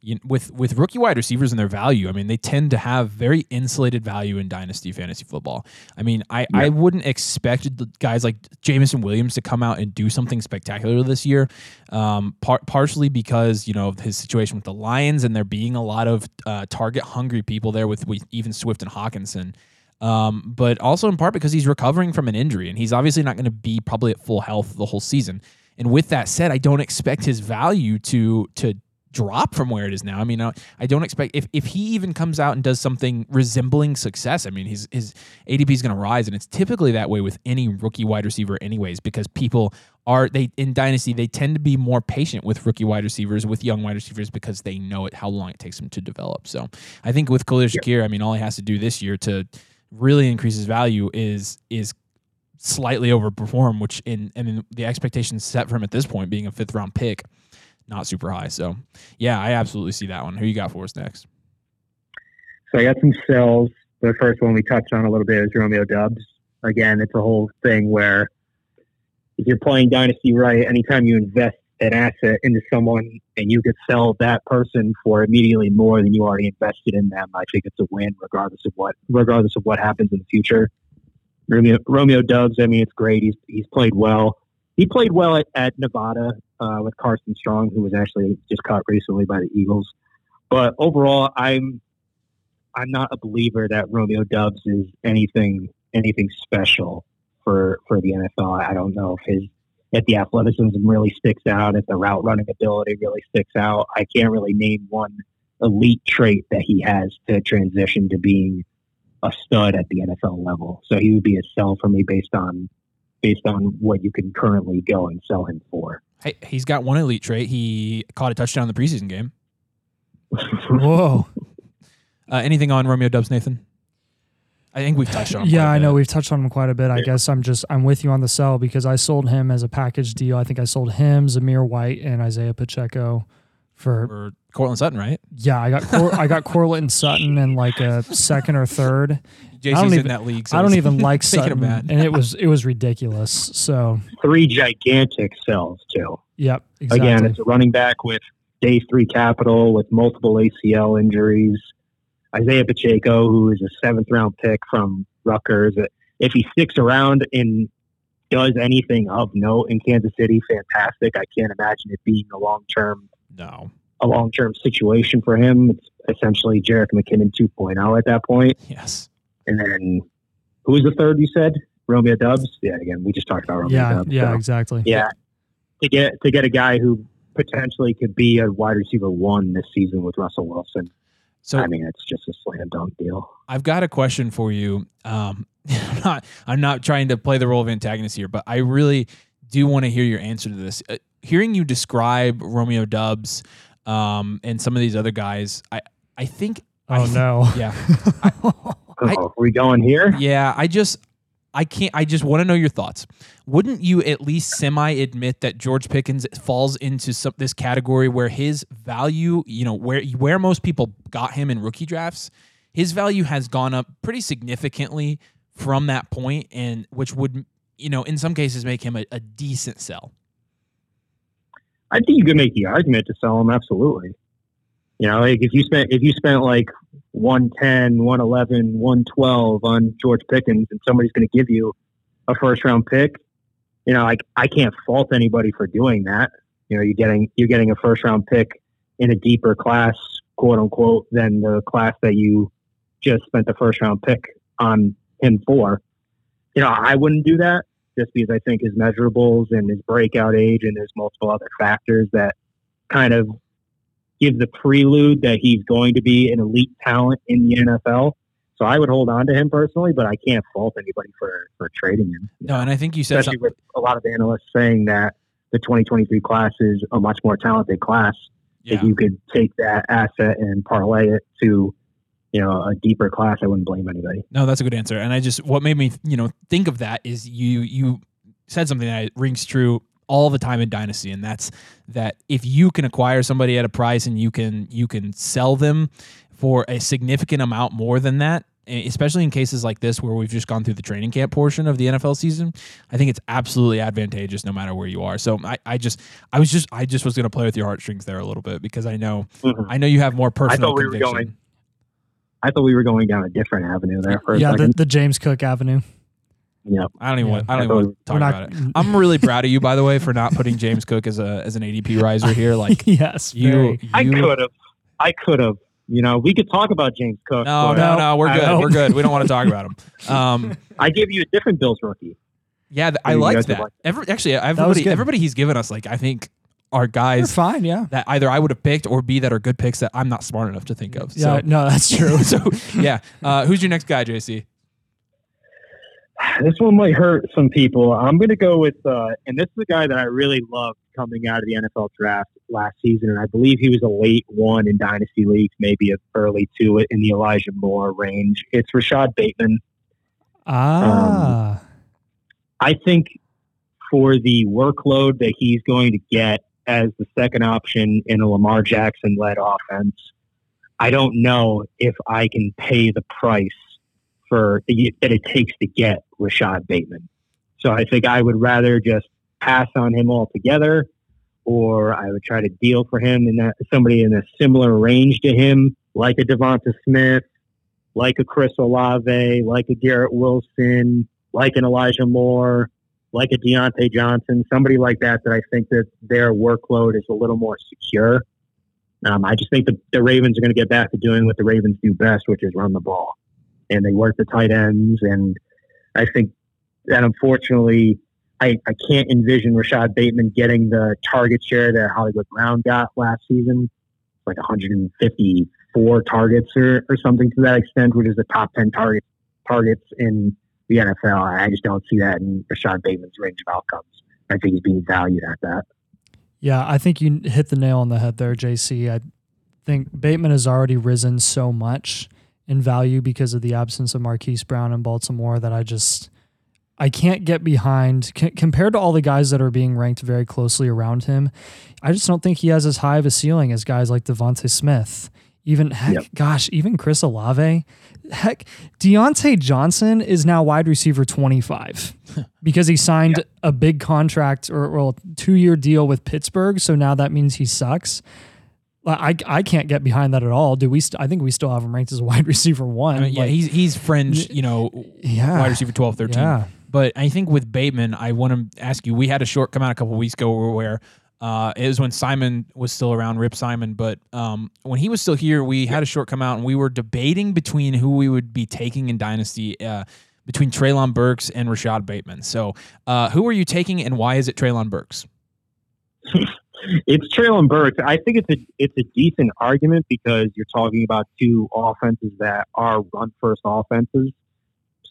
you, with with rookie wide receivers and their value, I mean, they tend to have very insulated value in dynasty fantasy football. I mean, I, yeah. I wouldn't expect guys like Jameson Williams to come out and do something spectacular this year, um, par- partially because you know his situation with the Lions and there being a lot of uh, target hungry people there with, with even Swift and Hockenson. Um, but also in part because he's recovering from an injury and he's obviously not going to be probably at full health the whole season. And with that said, I don't expect his value to to drop from where it is now. I mean, I, I don't expect if, if he even comes out and does something resembling success. I mean, his his ADP is going to rise, and it's typically that way with any rookie wide receiver, anyways, because people are they in dynasty they tend to be more patient with rookie wide receivers with young wide receivers because they know it how long it takes them to develop. So I think with Khalil Shakir, I mean, all he has to do this year to really increase his value is is slightly overperform, which in mean the expectations set for him at this point being a fifth round pick not super high. So, yeah, I absolutely see that one. Who you got for us next? So I got some sales. The first one we touched on a little bit is Romeo Doubs. Again, it's a whole thing where if you're playing Dynasty right, anytime you invest an asset into someone and you could sell that person for immediately more than you already invested in them, I think it's a win regardless of what regardless of what happens in the future. Romeo, Romeo Doubs, I mean, it's great. He's he's played well. He played well at, at Nevada uh, with Carson Strong, who was actually just caught recently by the Eagles. But overall, I'm I'm not a believer that Romeo Doubs is anything anything special for for the NFL. I don't know if his if the athleticism really sticks out, if the route running ability really sticks out. I can't really name one elite trait that he has to transition to being a stud at the NFL level. So he would be a sell for me based on based on what you can currently go and sell him for. Hey, he's got one elite trait. He caught a touchdown in the preseason game. Whoa. Uh, anything on Romeo Doubs, Nathan? I think we've touched on. Him yeah, I know we've touched on him quite a bit. I guess I'm just I'm with you on the sell because I sold him as a package deal. I think I sold him, Zamir White, and Isaiah Pacheco for or Courtland Sutton, right? yeah. I got Cor- I got Courtland Sutton in like a second or third. JC's don't in even- that league. So I don't even like making Sutton, mad. and it was it was ridiculous. So Three gigantic sells too. yep, exactly. Again, it's a running back with day three capital with multiple ACL injuries. Isaiah Pacheco, who is a seventh round pick from Rutgers. If he sticks around and does anything of note in Kansas City, fantastic. I can't imagine it being a long term No. a long term situation for him. It's essentially Jerick McKinnon 2.0 at that point. Yes. And then who was the third you said? Romeo Doubs? Yeah, again, we just talked about Romeo yeah, Doubs. yeah, so, exactly. yeah. To get to get a guy who potentially could be a wide receiver one this season with Russell Wilson. So I mean, it's just a slam dunk deal. I've got a question for you. Um, I'm not I'm not trying to play the role of antagonist here, but I really do want to hear your answer to this. Hearing you describe Romeo Doubs um, and some of these other guys, I I think I Oh th- no. yeah I- Oh, are we going here? yeah I just I can't I just want to know your thoughts. Wouldn't you at least semi admit that George Pickens falls into some, this category where his value, you know, where where most people got him in rookie drafts, his value has gone up pretty significantly from that point and which would you know in some cases make him a, a decent sell. I think you could make the argument to sell him. Absolutely. You know, like if you spent if you spent like 110, 111, 112 on George Pickens, and somebody's going to give you a first round pick, you know, like I can't fault anybody for doing that. You know, you're getting you're getting a first round pick in a deeper class, quote unquote, than the class that you just spent the first round pick on him for. You know, I wouldn't do that just because I think his measurables and his breakout age and there's multiple other factors that kind of give the prelude that he's going to be an elite talent in the NFL. So I would hold on to him personally, but I can't fault anybody for, for trading him. No, and I think you said Especially something. with a lot of analysts saying that the 2023 class is a much more talented class. Yeah. If you could take that asset and parlay it to, you know, a deeper class, I wouldn't blame anybody. No, that's a good answer. And I just what made me, you know, think of that is you you said something that rings true all the time in dynasty and that's that if you can acquire somebody at a price and you can you can sell them for a significant amount more than that especially in cases like this where we've just gone through the training camp portion of the NFL season I think it's absolutely advantageous no matter where you are so I, I just I was just I just was going to play with your heartstrings there a little bit because I know mm-hmm. I know you have more personal I thought we were going- I thought we were going down a different avenue there for a yeah, the, second. the James Cook Avenue. yeah. I don't even Yeah. want, I don't I even thought want we- to talk We're about not- it. I'm really proud of you, by the way, for not putting James Cook as a as an ADP riser here. Like yes, you, very. I could have. I could have. You know, we could talk about James Cook. No, no, No, no. We're I good. don't. We're good. We don't want to talk about him. Um, I gave you a different Bills rookie. yeah, th- I You liked that. have liked Every, actually, was everybody, good. everybody he's given us, like I think, are You're guys fine. Yeah. that either I would have picked or B that are good picks that I'm not smart enough to think of. Yeah. So, No, that's true. so yeah. Uh, who's your next guy, JC? This one might hurt some people. I'm going to go with, uh, and this is a guy that I really loved coming out of the NFL draft last season, and I believe he was a late one in dynasty leagues, maybe an early two in the Elijah Moore range. It's Rashod Bateman. ah. I think for the workload that he's going to get as the second option in a Lamar Jackson led offense, I don't know if I can pay the price for that it takes to get Rashod Bateman. So I think I would rather just pass on him altogether, or I would try to deal for him in that somebody in a similar range to him, like a Devonta Smith, like a Chris Olave, like a Garrett Wilson, like an Elijah Moore, like a Diontae Johnson, somebody like that that I think that their workload is a little more secure. Um, I just think the, the Ravens are going to get back to doing what the Ravens do best, which is run the ball. And they work the tight ends. And I think that unfortunately, I, I can't envision Rashod Bateman getting the target share that Hollywood Brown got last season, like 154 targets or, or something to that extent, which is the top 10 target, targets in the NFL. I just don't see that in Rashod Bateman's range of outcomes. I think he's being valued at that. Yeah, I think you hit the nail on the head there, JC. I think Bateman has already risen so much in value because of the absence of Marquise Brown in Baltimore that I just I can't get behind c- compared to all the guys that are being ranked very closely around him. I just don't think he has as high of a ceiling as guys like Devonta Smith. Even heck, yep. gosh, even Chris Olave. Heck, Diontae Johnson is now wide receiver 25 because he signed yep. a big contract or well, two year deal with Pittsburgh. So now that means he sucks. I, I can't get behind that at all. Do we? St- I think we still have him ranked as a wide receiver one. I mean, yeah, he's he's fringe, you know, yeah, wide receiver 12, 13. Yeah. But I think with Bateman, I want to ask you. We had a short come out a couple weeks ago where uh, it was when Simon was still around, Rip Simon. But um, when he was still here, we had a short come out and we were debating between who we would be taking in Dynasty. Uh, between Treylon Burks and Rashod Bateman. So, uh, who are you taking, and why is it Treylon Burks? it's Treylon Burks. I think it's a it's a decent argument because you're talking about two offenses that are run first offenses,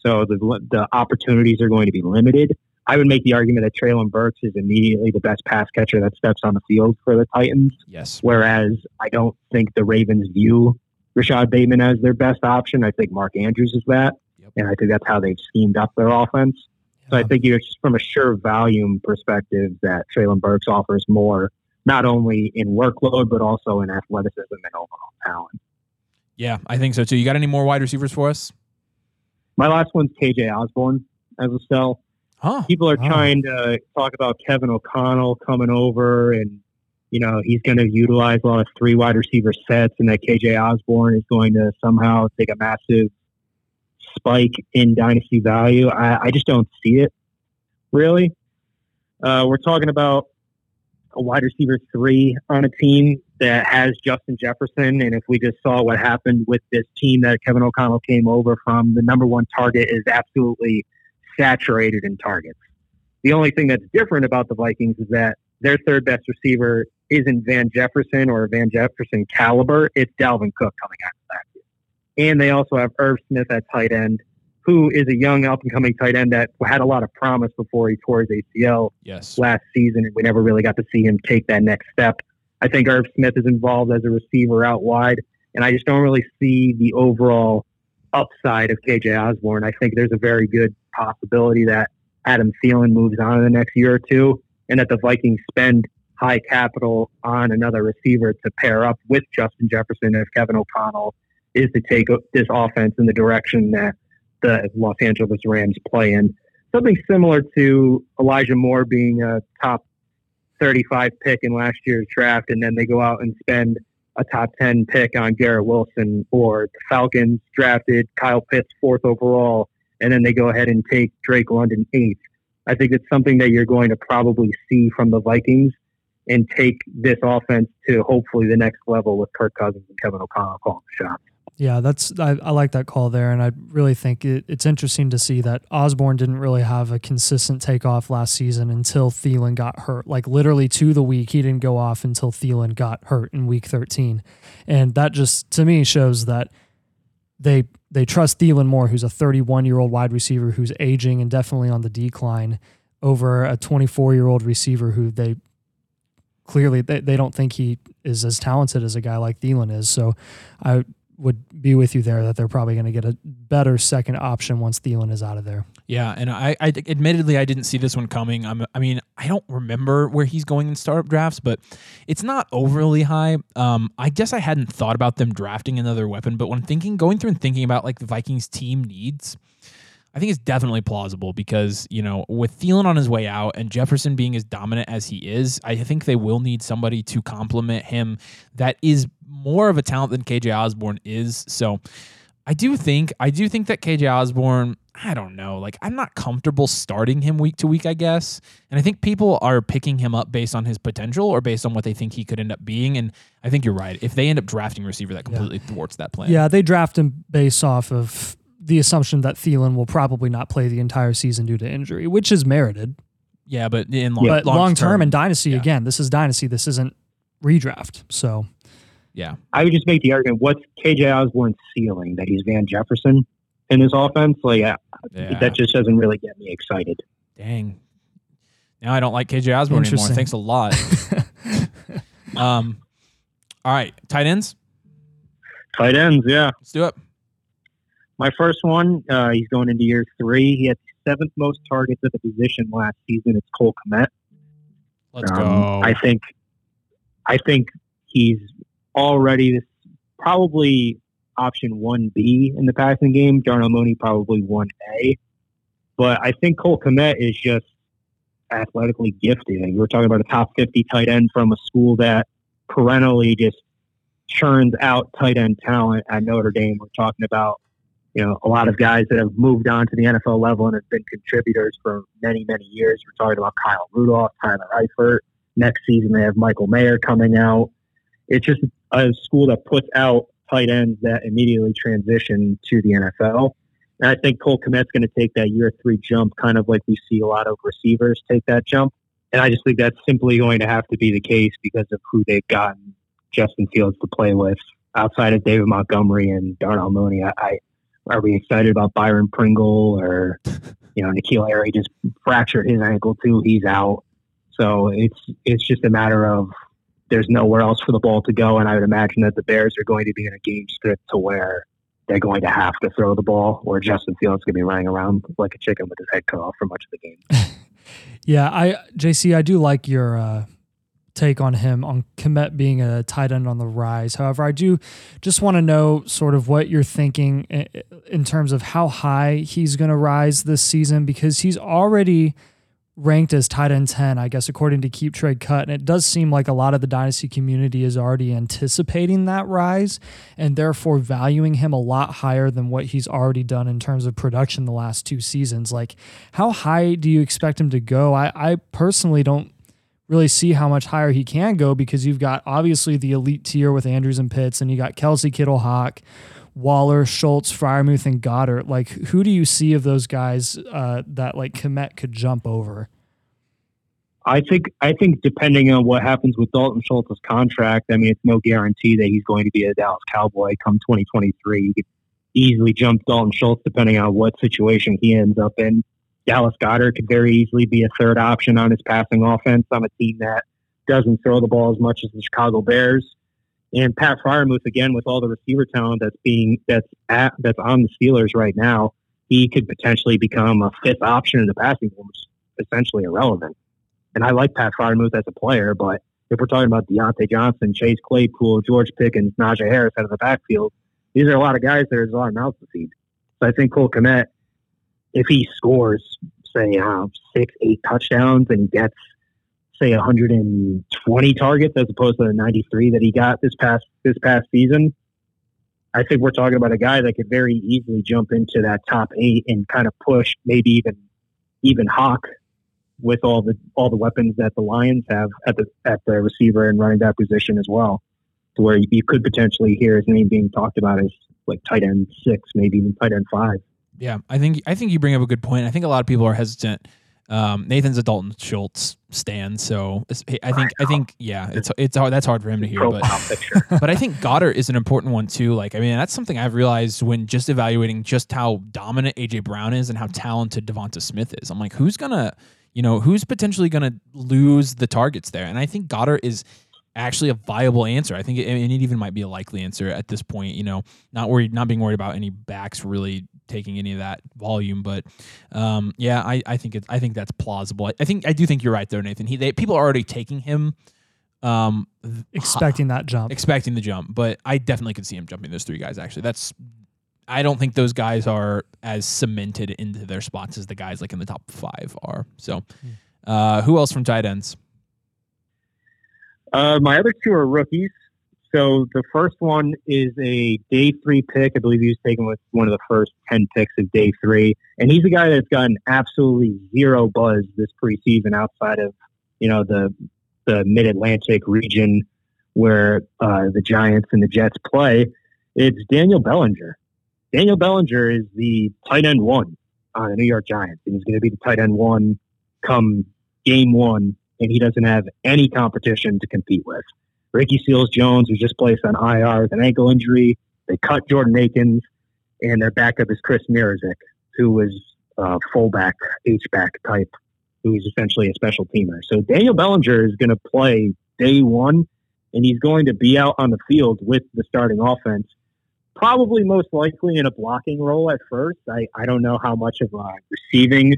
so the the opportunities are going to be limited. I would make the argument that Treylon Burks is immediately the best pass catcher that steps on the field for the Titans. Yes. Whereas I don't think the Ravens view Rashod Bateman as their best option. I think Mark Andrews is that. Yep. And I think that's how they've schemed up their offense. Yeah. So I think you're from a sure volume perspective that Treylon Burks offers more, not only in workload, but also in athleticism and overall talent. Yeah, I think so too. You got any more wide receivers for us? My last one's KJ Osborn as a sell. Huh. People are trying to talk about Kevin O'Connell coming over and, you know, he's going to utilize a lot of three wide receiver sets and that KJ Osborn is going to somehow take a massive spike in dynasty value. I, I just don't see it, really. Uh, we're talking about a wide receiver three on a team that has Justin Jefferson. And if we just saw what happened with this team that Kevin O'Connell came over from, the number one target is absolutely – saturated in targets. The only thing that's different about the Vikings is that their third best receiver isn't Van Jefferson or Van Jefferson caliber. It's Dalvin Cook coming out of that. And they also have Irv Smith at tight end, who is a young up and coming tight end that had a lot of promise before he tore his ACL yes. last season, and we never really got to see him take that next step. I think Irv Smith is involved as a receiver out wide, and I just don't really see the overall upside of KJ Osborn. I think there's a very good possibility that Adam Thielen moves on in the next year or two, and that the Vikings spend high capital on another receiver to pair up with Justin Jefferson if Kevin O'Connell is to take this offense in the direction that the Los Angeles Rams play in. Something similar to Elijah Moore being a top 35 pick in last year's draft, and then they go out and spend a top 10 pick on Garrett Wilson, or the Falcons drafted Kyle Pitts fourth overall and then they go ahead and take Drake London eighth. I think it's something that you're going to probably see from the Vikings and take this offense to hopefully the next level with Kirk Cousins and Kevin O'Connell calling the shots. Yeah, that's I, I like that call there, and I really think it, it's interesting to see that Osborn didn't really have a consistent takeoff last season until Thielen got hurt. Like literally to the week, he didn't go off until Thielen got hurt in week 13, and that just to me shows that they they trust Thielen more, who's a 31 year old wide receiver who's aging and definitely on the decline, over a 24 year old receiver who they clearly they, they don't think he is as talented as a guy like Thielen is. So I would be with you there that they're probably going to get a better second option once Thielen is out of there. Yeah, and I, I admittedly I didn't see this one coming. I'm, I mean, I don't remember where he's going in startup drafts, but it's not overly high. Um, I guess I hadn't thought about them drafting another weapon, but when thinking, going through and thinking about like the Vikings team needs, I think it's definitely plausible because, you know, with Thielen on his way out and Jefferson being as dominant as he is, I think they will need somebody to complement him that is more of a talent than KJ Osborn is. So I do think, I do think that KJ Osborn, I don't know, like I'm not comfortable starting him week to week, I guess. And I think people are picking him up based on his potential or based on what they think he could end up being. And I think you're right. If they end up drafting receiver, that completely yeah. thwarts that plan. Yeah, they draft him based off of the assumption that Thielen will probably not play the entire season due to injury, which is merited. Yeah, but in long, but long, term and dynasty yeah. again, this is dynasty. This isn't redraft. So, yeah, I would just make the argument: what's KJ Osborn's ceiling? That he's Van Jefferson in his offense? Like yeah. that just doesn't really get me excited. Dang. Now I don't like KJ Osborn anymore. Thanks a lot. um, all right, tight ends. Tight ends, yeah. Let's do it my first one, uh, he's going into year three. He had the seventh most targets at the position last season. It's Cole Kmet. Let's Um, go. I think, I think he's already this probably option one B in the passing game. Darnell Mooney probably one A, but I think Cole Kmet is just athletically gifted. And were talking about a top fifty tight end from a school that perennially just churns out tight end talent at Notre Dame. We're talking about you know a lot of guys that have moved on to the NFL level and have been contributors for many many years. We're talking about Kyle Rudolph, Tyler Eifert. Next season they have Michael Mayer coming out. It's just a school that puts out tight ends that immediately transition to the NFL. And I think Cole Kmet's going to take that year three jump, kind of like we see a lot of receivers take that jump. And I just think that's simply going to have to be the case because of who they've gotten Justin Fields to play with outside of David Montgomery and Darnell Mooney. I, I are we excited about Byron Pringle or you know N'Keal Harry just fractured his ankle too? He's out. So it's it's just a matter of there's nowhere else for the ball to go, and I would imagine that the Bears are going to be in a game script to where they're going to have to throw the ball, or Justin Fields going to be running around like a chicken with his head cut off for much of the game. Yeah, I JC, I do like your uh, take on him on Kmet being a tight end on the rise. However, I do just want to know sort of what you're thinking in terms of how high he's going to rise this season because he's already ranked as tight end 10, I guess, according to Keep Trade Cut. And it does seem like a lot of the dynasty community is already anticipating that rise and therefore valuing him a lot higher than what he's already done in terms of production the last two seasons. Like, how high do you expect him to go? I, I personally don't really see how much higher he can go because you've got obviously the elite tier with Andrews and Pitts, and you got Kelce Kittle, Hock, Waller, Schultz, Freiermuth, and Goedert. Like, who do you see of those guys uh, that like Kmet could jump over? I think I think depending on what happens with Dalton Schultz's contract, I mean, it's no guarantee that he's going to be a Dallas Cowboy come 2023. You could easily jump Dalton Schultz depending on what situation he ends up in. Dallas Goedert could very easily be a third option on his passing offense on a team that doesn't throw the ball as much as the Chicago Bears. And Pat Freiermuth, again, with all the receiver talent that's being that's at that's on the Steelers right now, he could potentially become a fifth option in the passing game, which is essentially irrelevant. And I like Pat Freiermuth as a player, but if we're talking about Diontae Johnson, Chase Claypool, George Pickens, Najee Harris out of the backfield, these are a lot of guys that there's a lot of mouths to feed. So I think Cole Kmet, if he scores, say, uh, six, eight touchdowns and gets, say, 120 targets as opposed to the 93 that he got this past this past season, I think we're talking about a guy that could very easily jump into that top eight and kind of push, maybe even even Hock with all the all the weapons that the Lions have at the at the receiver and running back position as well, to where you could potentially hear his name being talked about as like tight end six, maybe even tight end five. Yeah, I think I think you bring up a good point. I think a lot of people are hesitant. Um, Nathan's a Dalton Schultz stand, so it's- I think I think yeah, it's it's hard, that's hard for him to hear. But but I think Goedert is an important one too. Like, I mean, that's something I've realized when just evaluating just how dominant AJ Brown is and how talented Devonta Smith is. I'm like, who's gonna, you know, who's potentially gonna lose the targets there? And I think Goedert is actually a viable answer. I think it, and it even might be a likely answer at this point. You know, not worried, not being worried about any backs really taking any of that volume. But um, yeah, I, I think it's I think that's plausible. I, I think I do think you're right though, Nathan. He they, people are already taking him. Um, Expecting that jump. expecting the jump, but I definitely could see him jumping those three guys. Actually, that's I don't think those guys are as cemented into their spots as the guys like in the top five are. So, uh, who else from tight ends? Uh, my other two are rookies. So the first one is a day three pick. I believe he was taken with one of the first 10 picks of day three. And he's a guy that's gotten absolutely zero buzz this preseason outside of, you know, the, the mid Atlantic region where uh, the Giants and the Jets play. It's Daniel Bellinger. Daniel Bellinger is the tight end one on the New York Giants. And he's going to be the tight end one come game one and he doesn't have any competition to compete with. Ricky Seals Jones was just placed on IR with an ankle injury. They cut Jordan Akins, and their backup is Chris Myarick, who was a fullback, H-back type, who is essentially a special teamer. So Daniel Bellinger is going to play day one, and he's going to be out on the field with the starting offense probably most likely in a blocking role at first. I, I don't know how much of a receiving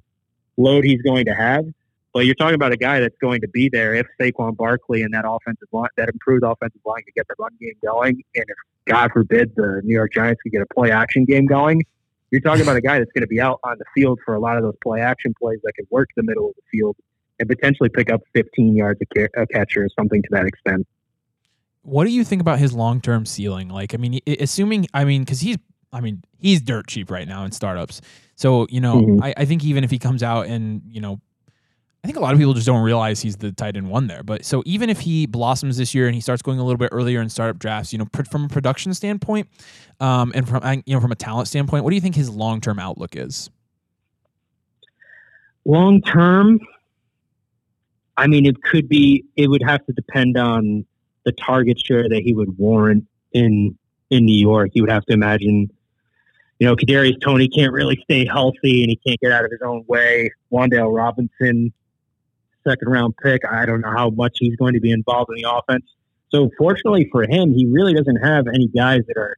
load he's going to have, but you're talking about a guy that's going to be there if Saquon Barkley and that offensive line, that improved offensive line, could get the run game going, and if God forbid the New York Giants could get a play action game going. You're talking about a guy that's going to be out on the field for a lot of those play action plays that could work the middle of the field and potentially pick up 15 yards a, a catch or something to that extent. What do you think about his long term ceiling? Like, I mean, assuming, I mean, because he's, I mean, he's dirt cheap right now in startups. So, you know, mm-hmm. I, I think even if he comes out and, you know, I think a lot of people just don't realize he's the tight end one there. But so even if he blossoms this year and he starts going a little bit earlier in startup drafts, you know, from a production standpoint, um, and from you know from a talent standpoint, what do you think his long term outlook is? Long term, I mean, it could be. It would have to depend on the target share that he would warrant in in New York. You would have to imagine, you know, Kadarius Toney can't really stay healthy and he can't get out of his own way. Wan'Dale Robinson second round pick. I don't know how much he's going to be involved in the offense. So fortunately for him, he really doesn't have any guys that are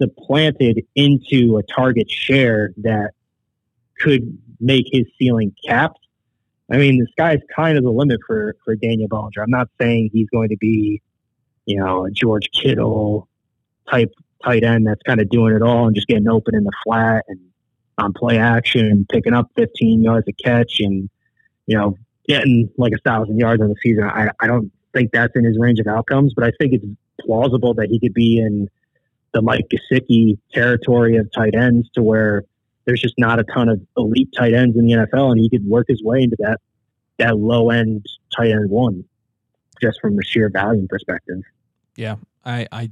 supplanted into a target share that could make his ceiling capped. I mean, the sky's kind of the limit for, for Daniel Bellinger. I'm not saying he's going to be, you know, a George Kittle type tight end that's kind of doing it all and just getting open in the flat and on play action and picking up 15 yards a catch and, you know, getting like a thousand yards on the season. I, I don't think that's in his range of outcomes, but I think it's plausible that he could be in the Mike Gesicki territory of tight ends to where there's just not a ton of elite tight ends in the NFL, and he could work his way into that that low end tight end one, just from a sheer value perspective. Yeah, I I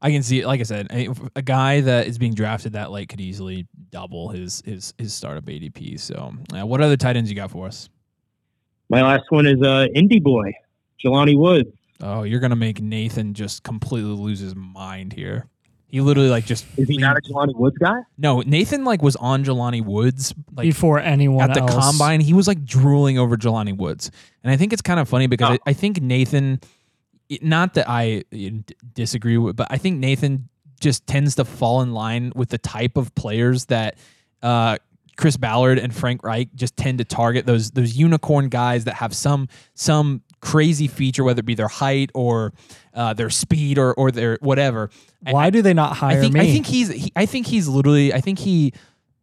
I can see it. Like I said, a, guy that is being drafted that late could easily double his his his startup ADP. So, uh, what other tight ends you got for us? My last one is uh, Indy Boy, Jelani Woods. Oh, you're gonna make Nathan just completely lose his mind here. He literally like just is he not a Jelani Woods guy? No, Nathan like was on Jelani Woods like before anyone at the else. combine. He was like drooling over Jelani Woods, and I think it's kind of funny because oh. I, I, think Nathan. Not that I disagree with, but I think Nathan just tends to fall in line with the type of players that uh, Chris Ballard and Frank Reich just tend to target those those unicorn guys that have some some crazy feature, whether it be their height or uh, their speed or or their whatever. Why do they not hire I think, me? I think he's he, I think he's literally I think he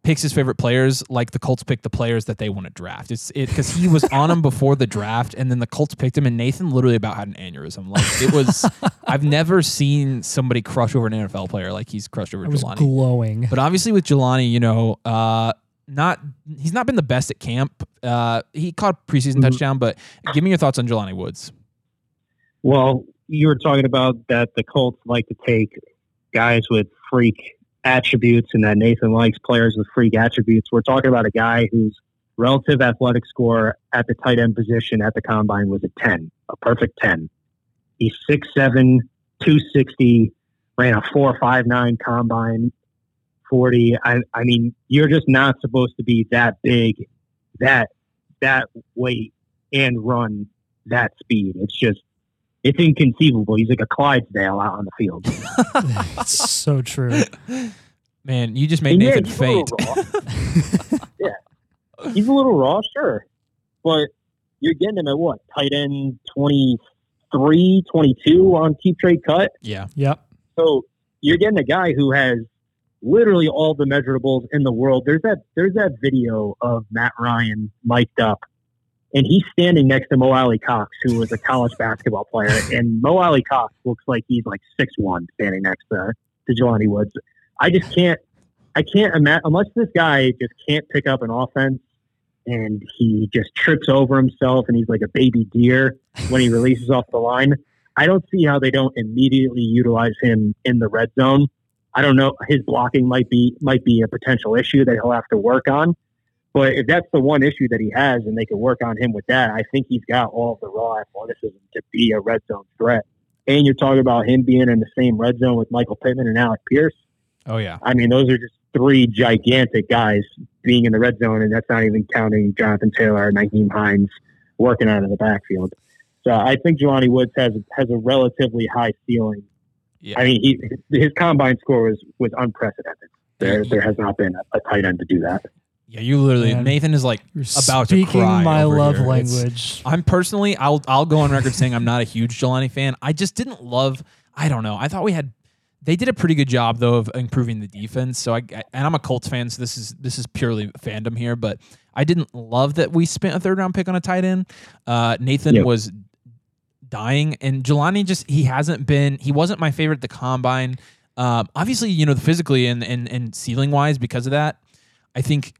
picks his favorite players like the Colts pick the players that they want to draft. It's it because he was on him before the draft, and then the Colts picked him, and Nathan literally about had an aneurysm. Like it was, I've never seen somebody crush over an NFL player like he's crushed over I was Jelani. Glowing, but obviously with Jelani, you know, uh, not he's not been the best at camp. Uh, he caught preseason mm-hmm. touchdown, but give me your thoughts on Jelani Woods. Well, you were talking about that the Colts like to take guys with freak attributes, and that Nathan likes players with freak attributes. We're talking about a guy whose relative athletic score at the tight end position at the combine was a ten, a perfect ten. He's 6'7", 260, ran a four five nine combine 40. I, I mean, you're just not supposed to be that big, that that weight, and run that speed. It's just, it's inconceivable. He's like a Clydesdale out on the field. so true. Man, you just made and Nathan yeah, faint. yeah. He's a little raw, sure. But you're getting him at what? Tight end 23, 22 on keep trade cut? Yeah. Yep. So you're getting a guy who has literally all the measurables in the world. There's that there's that video of Matt Ryan mic'd up, and he's standing next to Mo Alie-Cox, who was a college basketball player, and Mo Alie-Cox looks like he's like six one standing next to to Jelani Woods. I just can't I can't imagine unless this guy just can't pick up an offense and he just trips over himself and he's like a baby deer when he releases off the line. I don't see how they don't immediately utilize him in the red zone I don't know. His blocking might be might be a potential issue that he'll have to work on. But if that's the one issue that he has, and they can work on him with that, I think he's got all of the raw athleticism to be a red zone threat. And you're talking about him being in the same red zone with Michael Pittman and Alec Pierce. Oh yeah. I mean, those are just three gigantic guys being in the red zone, and that's not even counting Jonathan Taylor and Nyheim Hines working out of the backfield. So I think Jelani Woods has has a relatively high ceiling Yeah. I mean, he, his combine score was was unprecedented. There, there has not been a, a tight end to do that. Yeah, you literally Man. Nathan is like You're about to speaking cry my over love here. It's- language. I'm personally, I'll I'll go on record saying I'm not a huge Jelani fan. I just didn't love. I don't know. I thought we had. They did a pretty good job though of improving the defense. So I and I'm a Colts fan, so this is this is purely fandom here. But I didn't love that we spent a third round pick on a tight end. Uh, Nathan Yep. was dying, and Jelani just he hasn't been. He wasn't my favorite at the combine. Um, obviously, you know, physically and and and ceiling wise, because of that, I think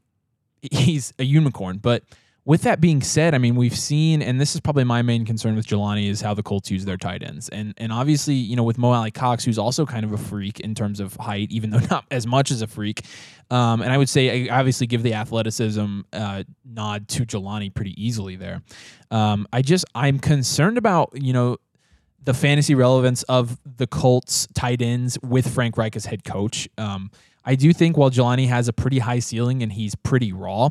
he's a unicorn. But with that being said, I mean, we've seen, and this is probably my main concern with Jelani is how the Colts use their tight ends, and and obviously, you know, with Mo Alie-Cox, who's also kind of a freak in terms of height, even though not as much as a freak. Um, and I would say, I obviously, give the athleticism uh, nod to Jelani pretty easily there. Um, I just, I'm concerned about, you know, the fantasy relevance of the Colts tight ends with Frank Reich as head coach. Um, I do think while Jelani has a pretty high ceiling and he's pretty raw,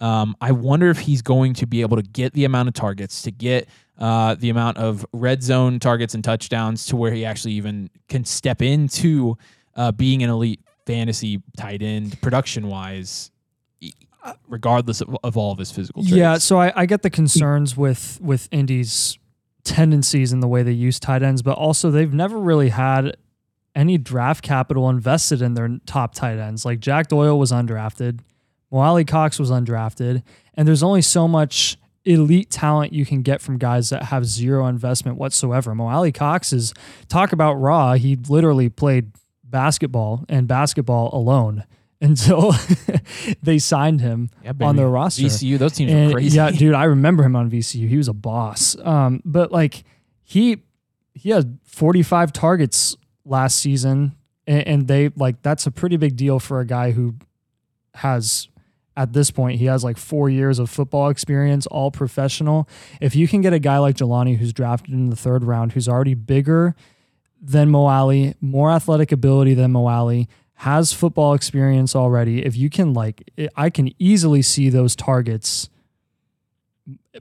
um, I wonder if he's going to be able to get the amount of targets, to get uh, the amount of red zone targets and touchdowns to where he actually even can step into uh, being an elite fantasy tight end production wise, regardless of, of all of his physical traits. Yeah, so I, I get the concerns with with Indy's tendencies and the way they use tight ends, but also they've never really had any draft capital invested in their top tight ends. Like Jack Doyle was undrafted, Mo Alie-Cox was undrafted, and there's only so much elite talent you can get from guys that have zero investment whatsoever. Mo Alie-Cox is talk about raw. He literally played basketball and basketball alone until they signed him Yeah, on their roster. VCU, those teams And are crazy. Yeah, dude, I remember him on VCU. He was a boss. Um, but like he he had 45 targets last season, and, and they like that's a pretty big deal for a guy who has at this point he has like four years of football experience, all professional. If you can get a guy like Jelani who's drafted in the third round, who's already bigger than Mo Alie, more athletic ability than Mo Alie, has football experience already. If you can like, I can easily see those targets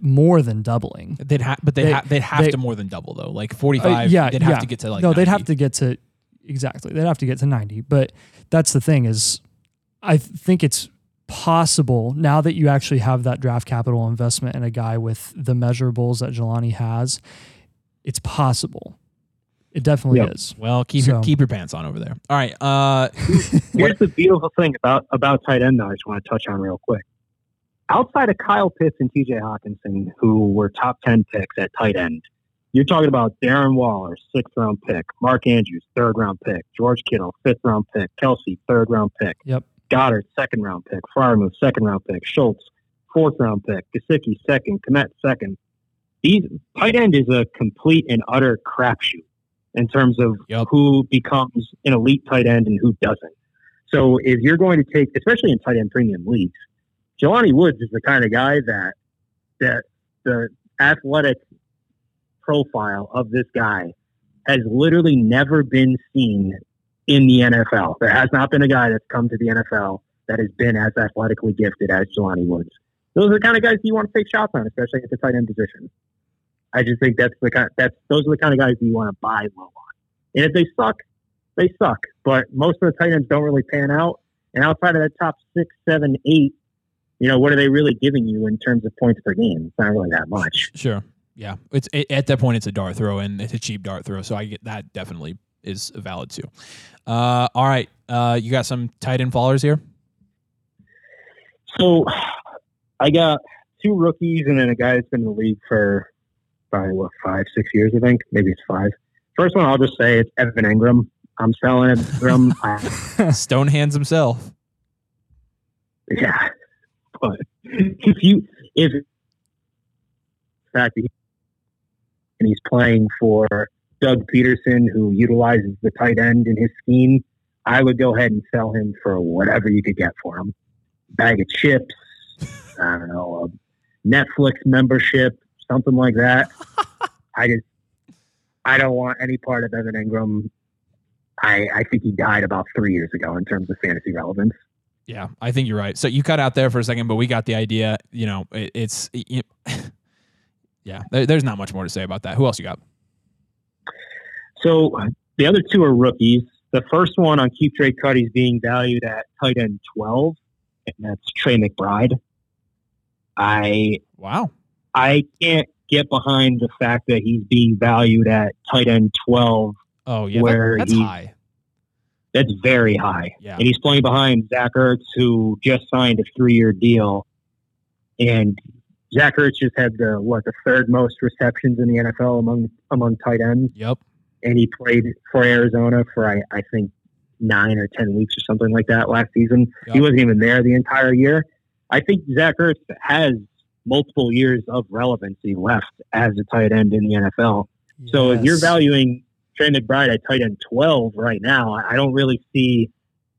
more than doubling. They'd have, but they, They- ha- they'd have they- to more than double though. Like Uh, forty-five. yeah, they'd have yeah. to get to like. no, they'd have to get to exactly. They'd have to get to ninety. But that's the thing is, I think it's possible now that you actually have that draft capital investment in a guy with the measurables that Jelani has. It's possible. It definitely Yep. is. Well, keep your keep your pants on over there. All right. Uh, Here's the beautiful thing about about tight end, though. I just want to touch on real quick. Outside of Kyle Pitts and T.J. Hockenson, who were top ten picks at tight end, you're talking about Darren Waller, sixth round pick, Mark Andrews, third round pick, George Kittle, fifth round pick, Kelce, third round pick, Yep. Goedert, second round pick, Freiermuth, second round pick, Schultz, fourth round pick, Gesicki, second, Kmet, second. These tight end is a complete and utter crapshoot in terms of Yep. who becomes an elite tight end and who doesn't. So if you're going to take, especially in tight end premium leagues, Jelani Woods is the kind of guy that that the athletic profile of this guy has literally never been seen in the NFL. There has not been a guy that's come to the NFL that has been as athletically gifted as Jelani Woods. Those are the kind of guys you want to take shots on, especially at the tight end position. I just think that's the kind that's those are the kind of guys you want to buy low on. And if they suck, they suck. But most of the tight ends don't really pan out. And outside of the top six, seven, eight, you know, what are they really giving you in terms of points per game? It's not really that much. sure. Yeah. It's it, at that point, it's a dart throw, and it's a cheap dart throw. So I get that definitely is valid too. Uh, all right. Uh, you got some tight end followers here. So I got two rookies and then a guy that's been in the league for probably what five, six years, I think. Maybe it's five. First one, I'll just say it's Evan Engram. I'm selling Engram. I, Stone hands himself. yeah, but if you if the fact that he, and he's playing for Doug Pederson, who utilizes the tight end in his scheme, I would go ahead and sell him for whatever you could get for him. Bag of chips, I don't know, a Netflix membership, something like that. I just, I don't want any part of Evan Engram. I, I think he died about three years ago in terms of fantasy relevance. Yeah, I think you're right. So you cut out there for a second, but we got the idea. You know, it, it's it, yeah. There, there's not much more to say about that. Who else you got? So the other two are rookies. The first one on Keep Trade Cut, he's being valued at tight end 12, and that's Trey McBride. I Wow. I can't get behind the fact that he's being valued at tight end 12. Oh yeah, that- Where that's he- high. That's very high. Yeah. And he's playing behind Zach Ertz, who just signed a three year deal. And Zach Ertz just had the what the third most receptions in the NFL among among tight ends. Yep. And he played for Arizona for I, I think nine or ten weeks or something like that last season. Yep. He wasn't even there the entire year. I think Zach Ertz has multiple years of relevancy left as a tight end in the NFL. So if you're valuing Trey McBride at tight end 12 right now, I don't really see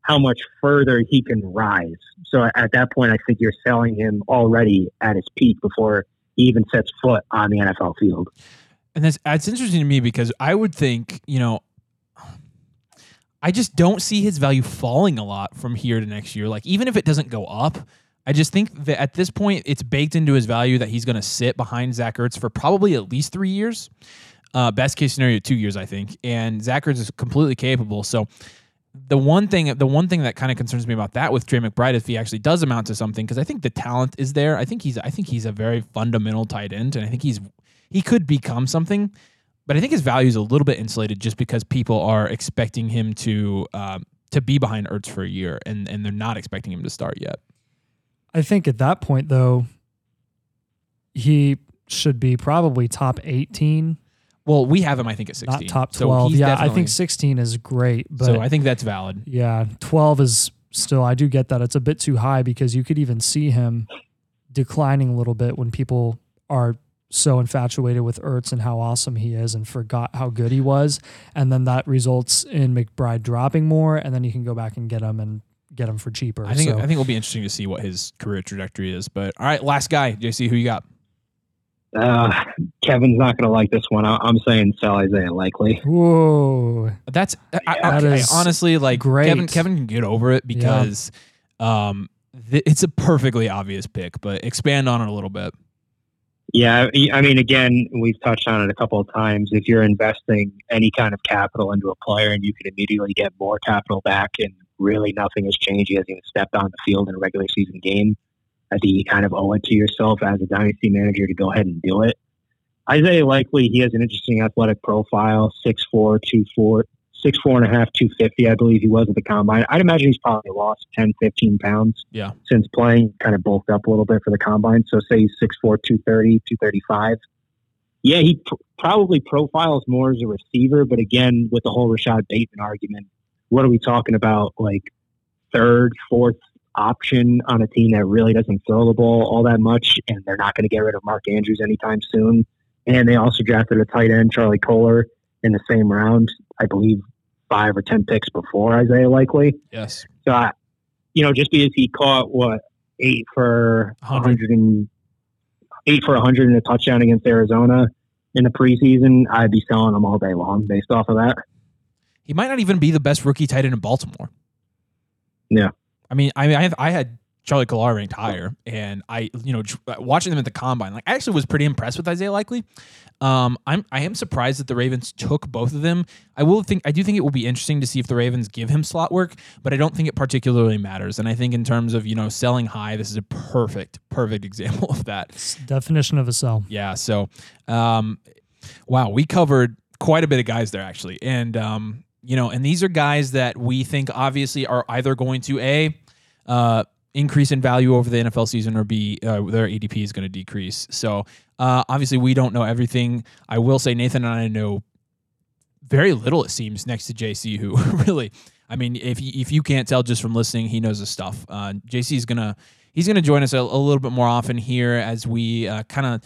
how much further he can rise. So at that point, I think you're selling him already at his peak before he even sets foot on the NFL field. And that's it's interesting to me because I would think, you know, I just don't see his value falling a lot from here to next year. Like even if it doesn't go up, I just think that at this point it's baked into his value that he's going to sit behind Zach Ertz for probably at least three years. Uh, best case scenario, two years, I think. And Zach Ertz is completely capable. So the one thing, the one thing that kind of concerns me about that with Trey McBride, if he actually does amount to something, because I think the talent is there. I think he's, I think he's a very fundamental tight end, and I think he's, he could become something. But I think his value is a little bit insulated just because people are expecting him to um, to be behind Ertz for a year, and and they're not expecting him to start yet. I think at that point though, he should be probably top 18, Well, we have him, I think, at sixteen. not top 12. he's yeah, I think 16 is great, but so. I think that's valid. yeah, 12 is still I do get that it's a bit too high because you could even see him declining a little bit when people are so infatuated with Ertz and how awesome he is and forgot how good he was and then that results in McBride dropping more and then you can go back and get him and get him for cheaper. I think So- I think it'll be interesting to see what his career trajectory is. But all right, last guy, JC, who you got? Uh, Kevin's not going to like this one. I- I'm saying sell Isaiah Likely. Whoa. That's I, I- okay, is honestly like great. Kevin. Kevin can get over it because um, th- it's a perfectly obvious pick. But expand on it a little bit. Yeah, I I mean, again, we've touched on it a couple of times. If you're investing any kind of capital into a player and you can immediately get more capital back and really nothing has changed, he hasn't even stepped on the field in a regular season game, I think you kind of owe it to yourself as a dynasty manager to go ahead and do it. Isaiah Likely, he has an interesting athletic profile, 6'4", 2'4", 6'4 and a half, 250, I believe he was at the combine. I'd imagine he's probably lost 10, 15 pounds Yeah. since playing, kind of bulked up a little bit for the combine. So say he's 6'4", 230, 235. Yeah, he pr- probably profiles more as a receiver, but again, with the whole Rashod Bateman argument, what are we talking about? Like third, fourth option on a team that really doesn't throw the ball all that much, and they're not going to get rid of Mark Andrews anytime soon. And they also drafted a tight end, Charlie Kolar, in the same round, I believe five or ten picks before Isaiah Likely. Yes. So, I, you know, just because he caught what eight for 100. 100 and eight for 100 in a touchdown against Arizona in the preseason, I'd be selling him all day long based off of that. He might not even be the best rookie tight end in Baltimore. Yeah. I mean, I mean, I, have, I had Charlie Kolar ranked higher, and I, you know, watching them at the combine, like I actually was pretty impressed with Isaiah Likely. Um, I'm I am surprised that the Ravens took both of them. I will think I do think it will be interesting to see if the Ravens give him slot work, but I don't think it particularly matters. And I think in terms of you know selling high, this is a perfect perfect example of that. It's definition of a sell. Yeah. So, um, wow, we covered quite a bit of guys there actually, and um, you know, and these are guys that we think obviously are either going to a uh, increase in value over the NFL season or b uh, their ADP is going to decrease. So, uh, obviously, we don't know everything. I will say Nathan and I know very little. It seems next to JC, who really. I mean, if you, if you can't tell just from listening, he knows his stuff. Uh, JC is gonna he's gonna join us a, a little bit more often here as we uh, kind of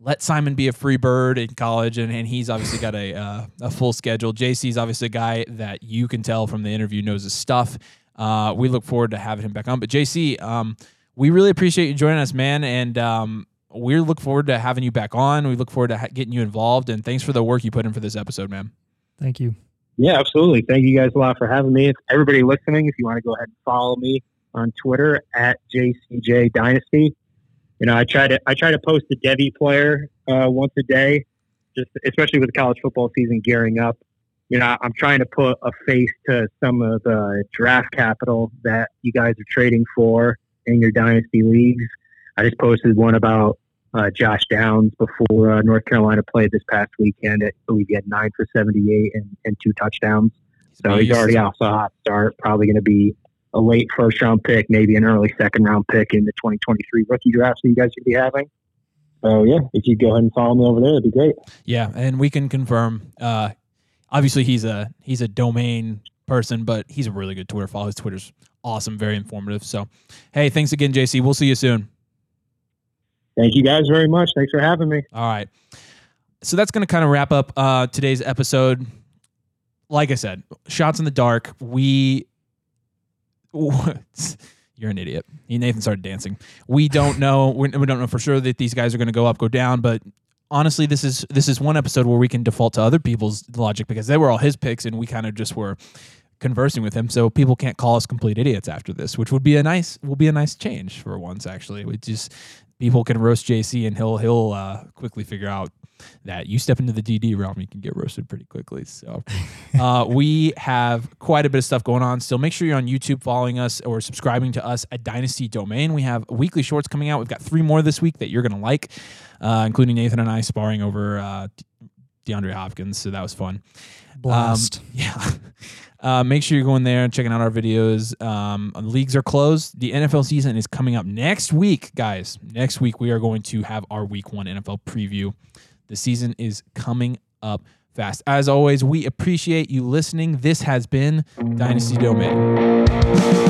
let Simon be a free bird in college, and, and he's obviously got a uh, a full schedule. JC's obviously a guy that you can tell from the interview knows his stuff. Uh, we look forward to having him back on. But JC, um, we really appreciate you joining us, man, and um, we look forward to having you back on. We look forward to ha- getting you involved, and thanks for the work you put in for this episode, man. Thank you. Yeah, absolutely. Thank you guys a lot for having me. If everybody listening, if you want to go ahead and follow me on Twitter at JCJ Dynasty. You know, I try to I try to post a Devy player uh, once a day, just especially with college football season gearing up. You know, I'm trying to put a face to some of the draft capital that you guys are trading for in your dynasty leagues. I just posted one about uh, Josh Downs before uh, North Carolina played this past weekend. I believe he had nine for 78 and, and two touchdowns. So he's already off a hot start. Probably going to be a late first round pick, maybe an early second round pick in the 2023 rookie draft that you guys should be having. So yeah, if you go ahead and follow me over there, it'd be great. Yeah, and we can confirm. Uh, obviously, he's a he's a domain person, but he's a really good Twitter follow. His Twitter's awesome, very informative. So, hey, thanks again, JC. We'll see you soon. Thank you guys very much. Thanks for having me. All right. So that's going to kind of wrap up uh, today's episode. Like I said, shots in the dark. We. You're an idiot. Nathan started dancing. We don't know. We don't know for sure that these guys are going to go up, go down. But honestly, this is this is one episode where we can default to other people's logic because they were all his picks, and we kind of just were conversing with him. So people can't call us complete idiots after this, which would be a nice will be a nice change for once. Actually, we just people can roast JC, and he'll he'll uh, quickly figure out that you step into the DD realm, you can get roasted pretty quickly. So uh, we have quite a bit of stuff going on. Still, make sure you're on YouTube following us or subscribing to us at Dynasty Domain. We have weekly shorts coming out. We've got three more this week that you're going to like, uh, including Nathan and I sparring over uh, DeAndre Hopkins. So that was fun. Blast. Um, yeah. Uh, make sure you're going there and checking out our videos. Um, leagues are closed. The NFL season is coming up next week, guys. Next week, we are going to have our week one NFL preview. The season is coming up fast. As always, we appreciate you listening. This has been Dynasty Domain.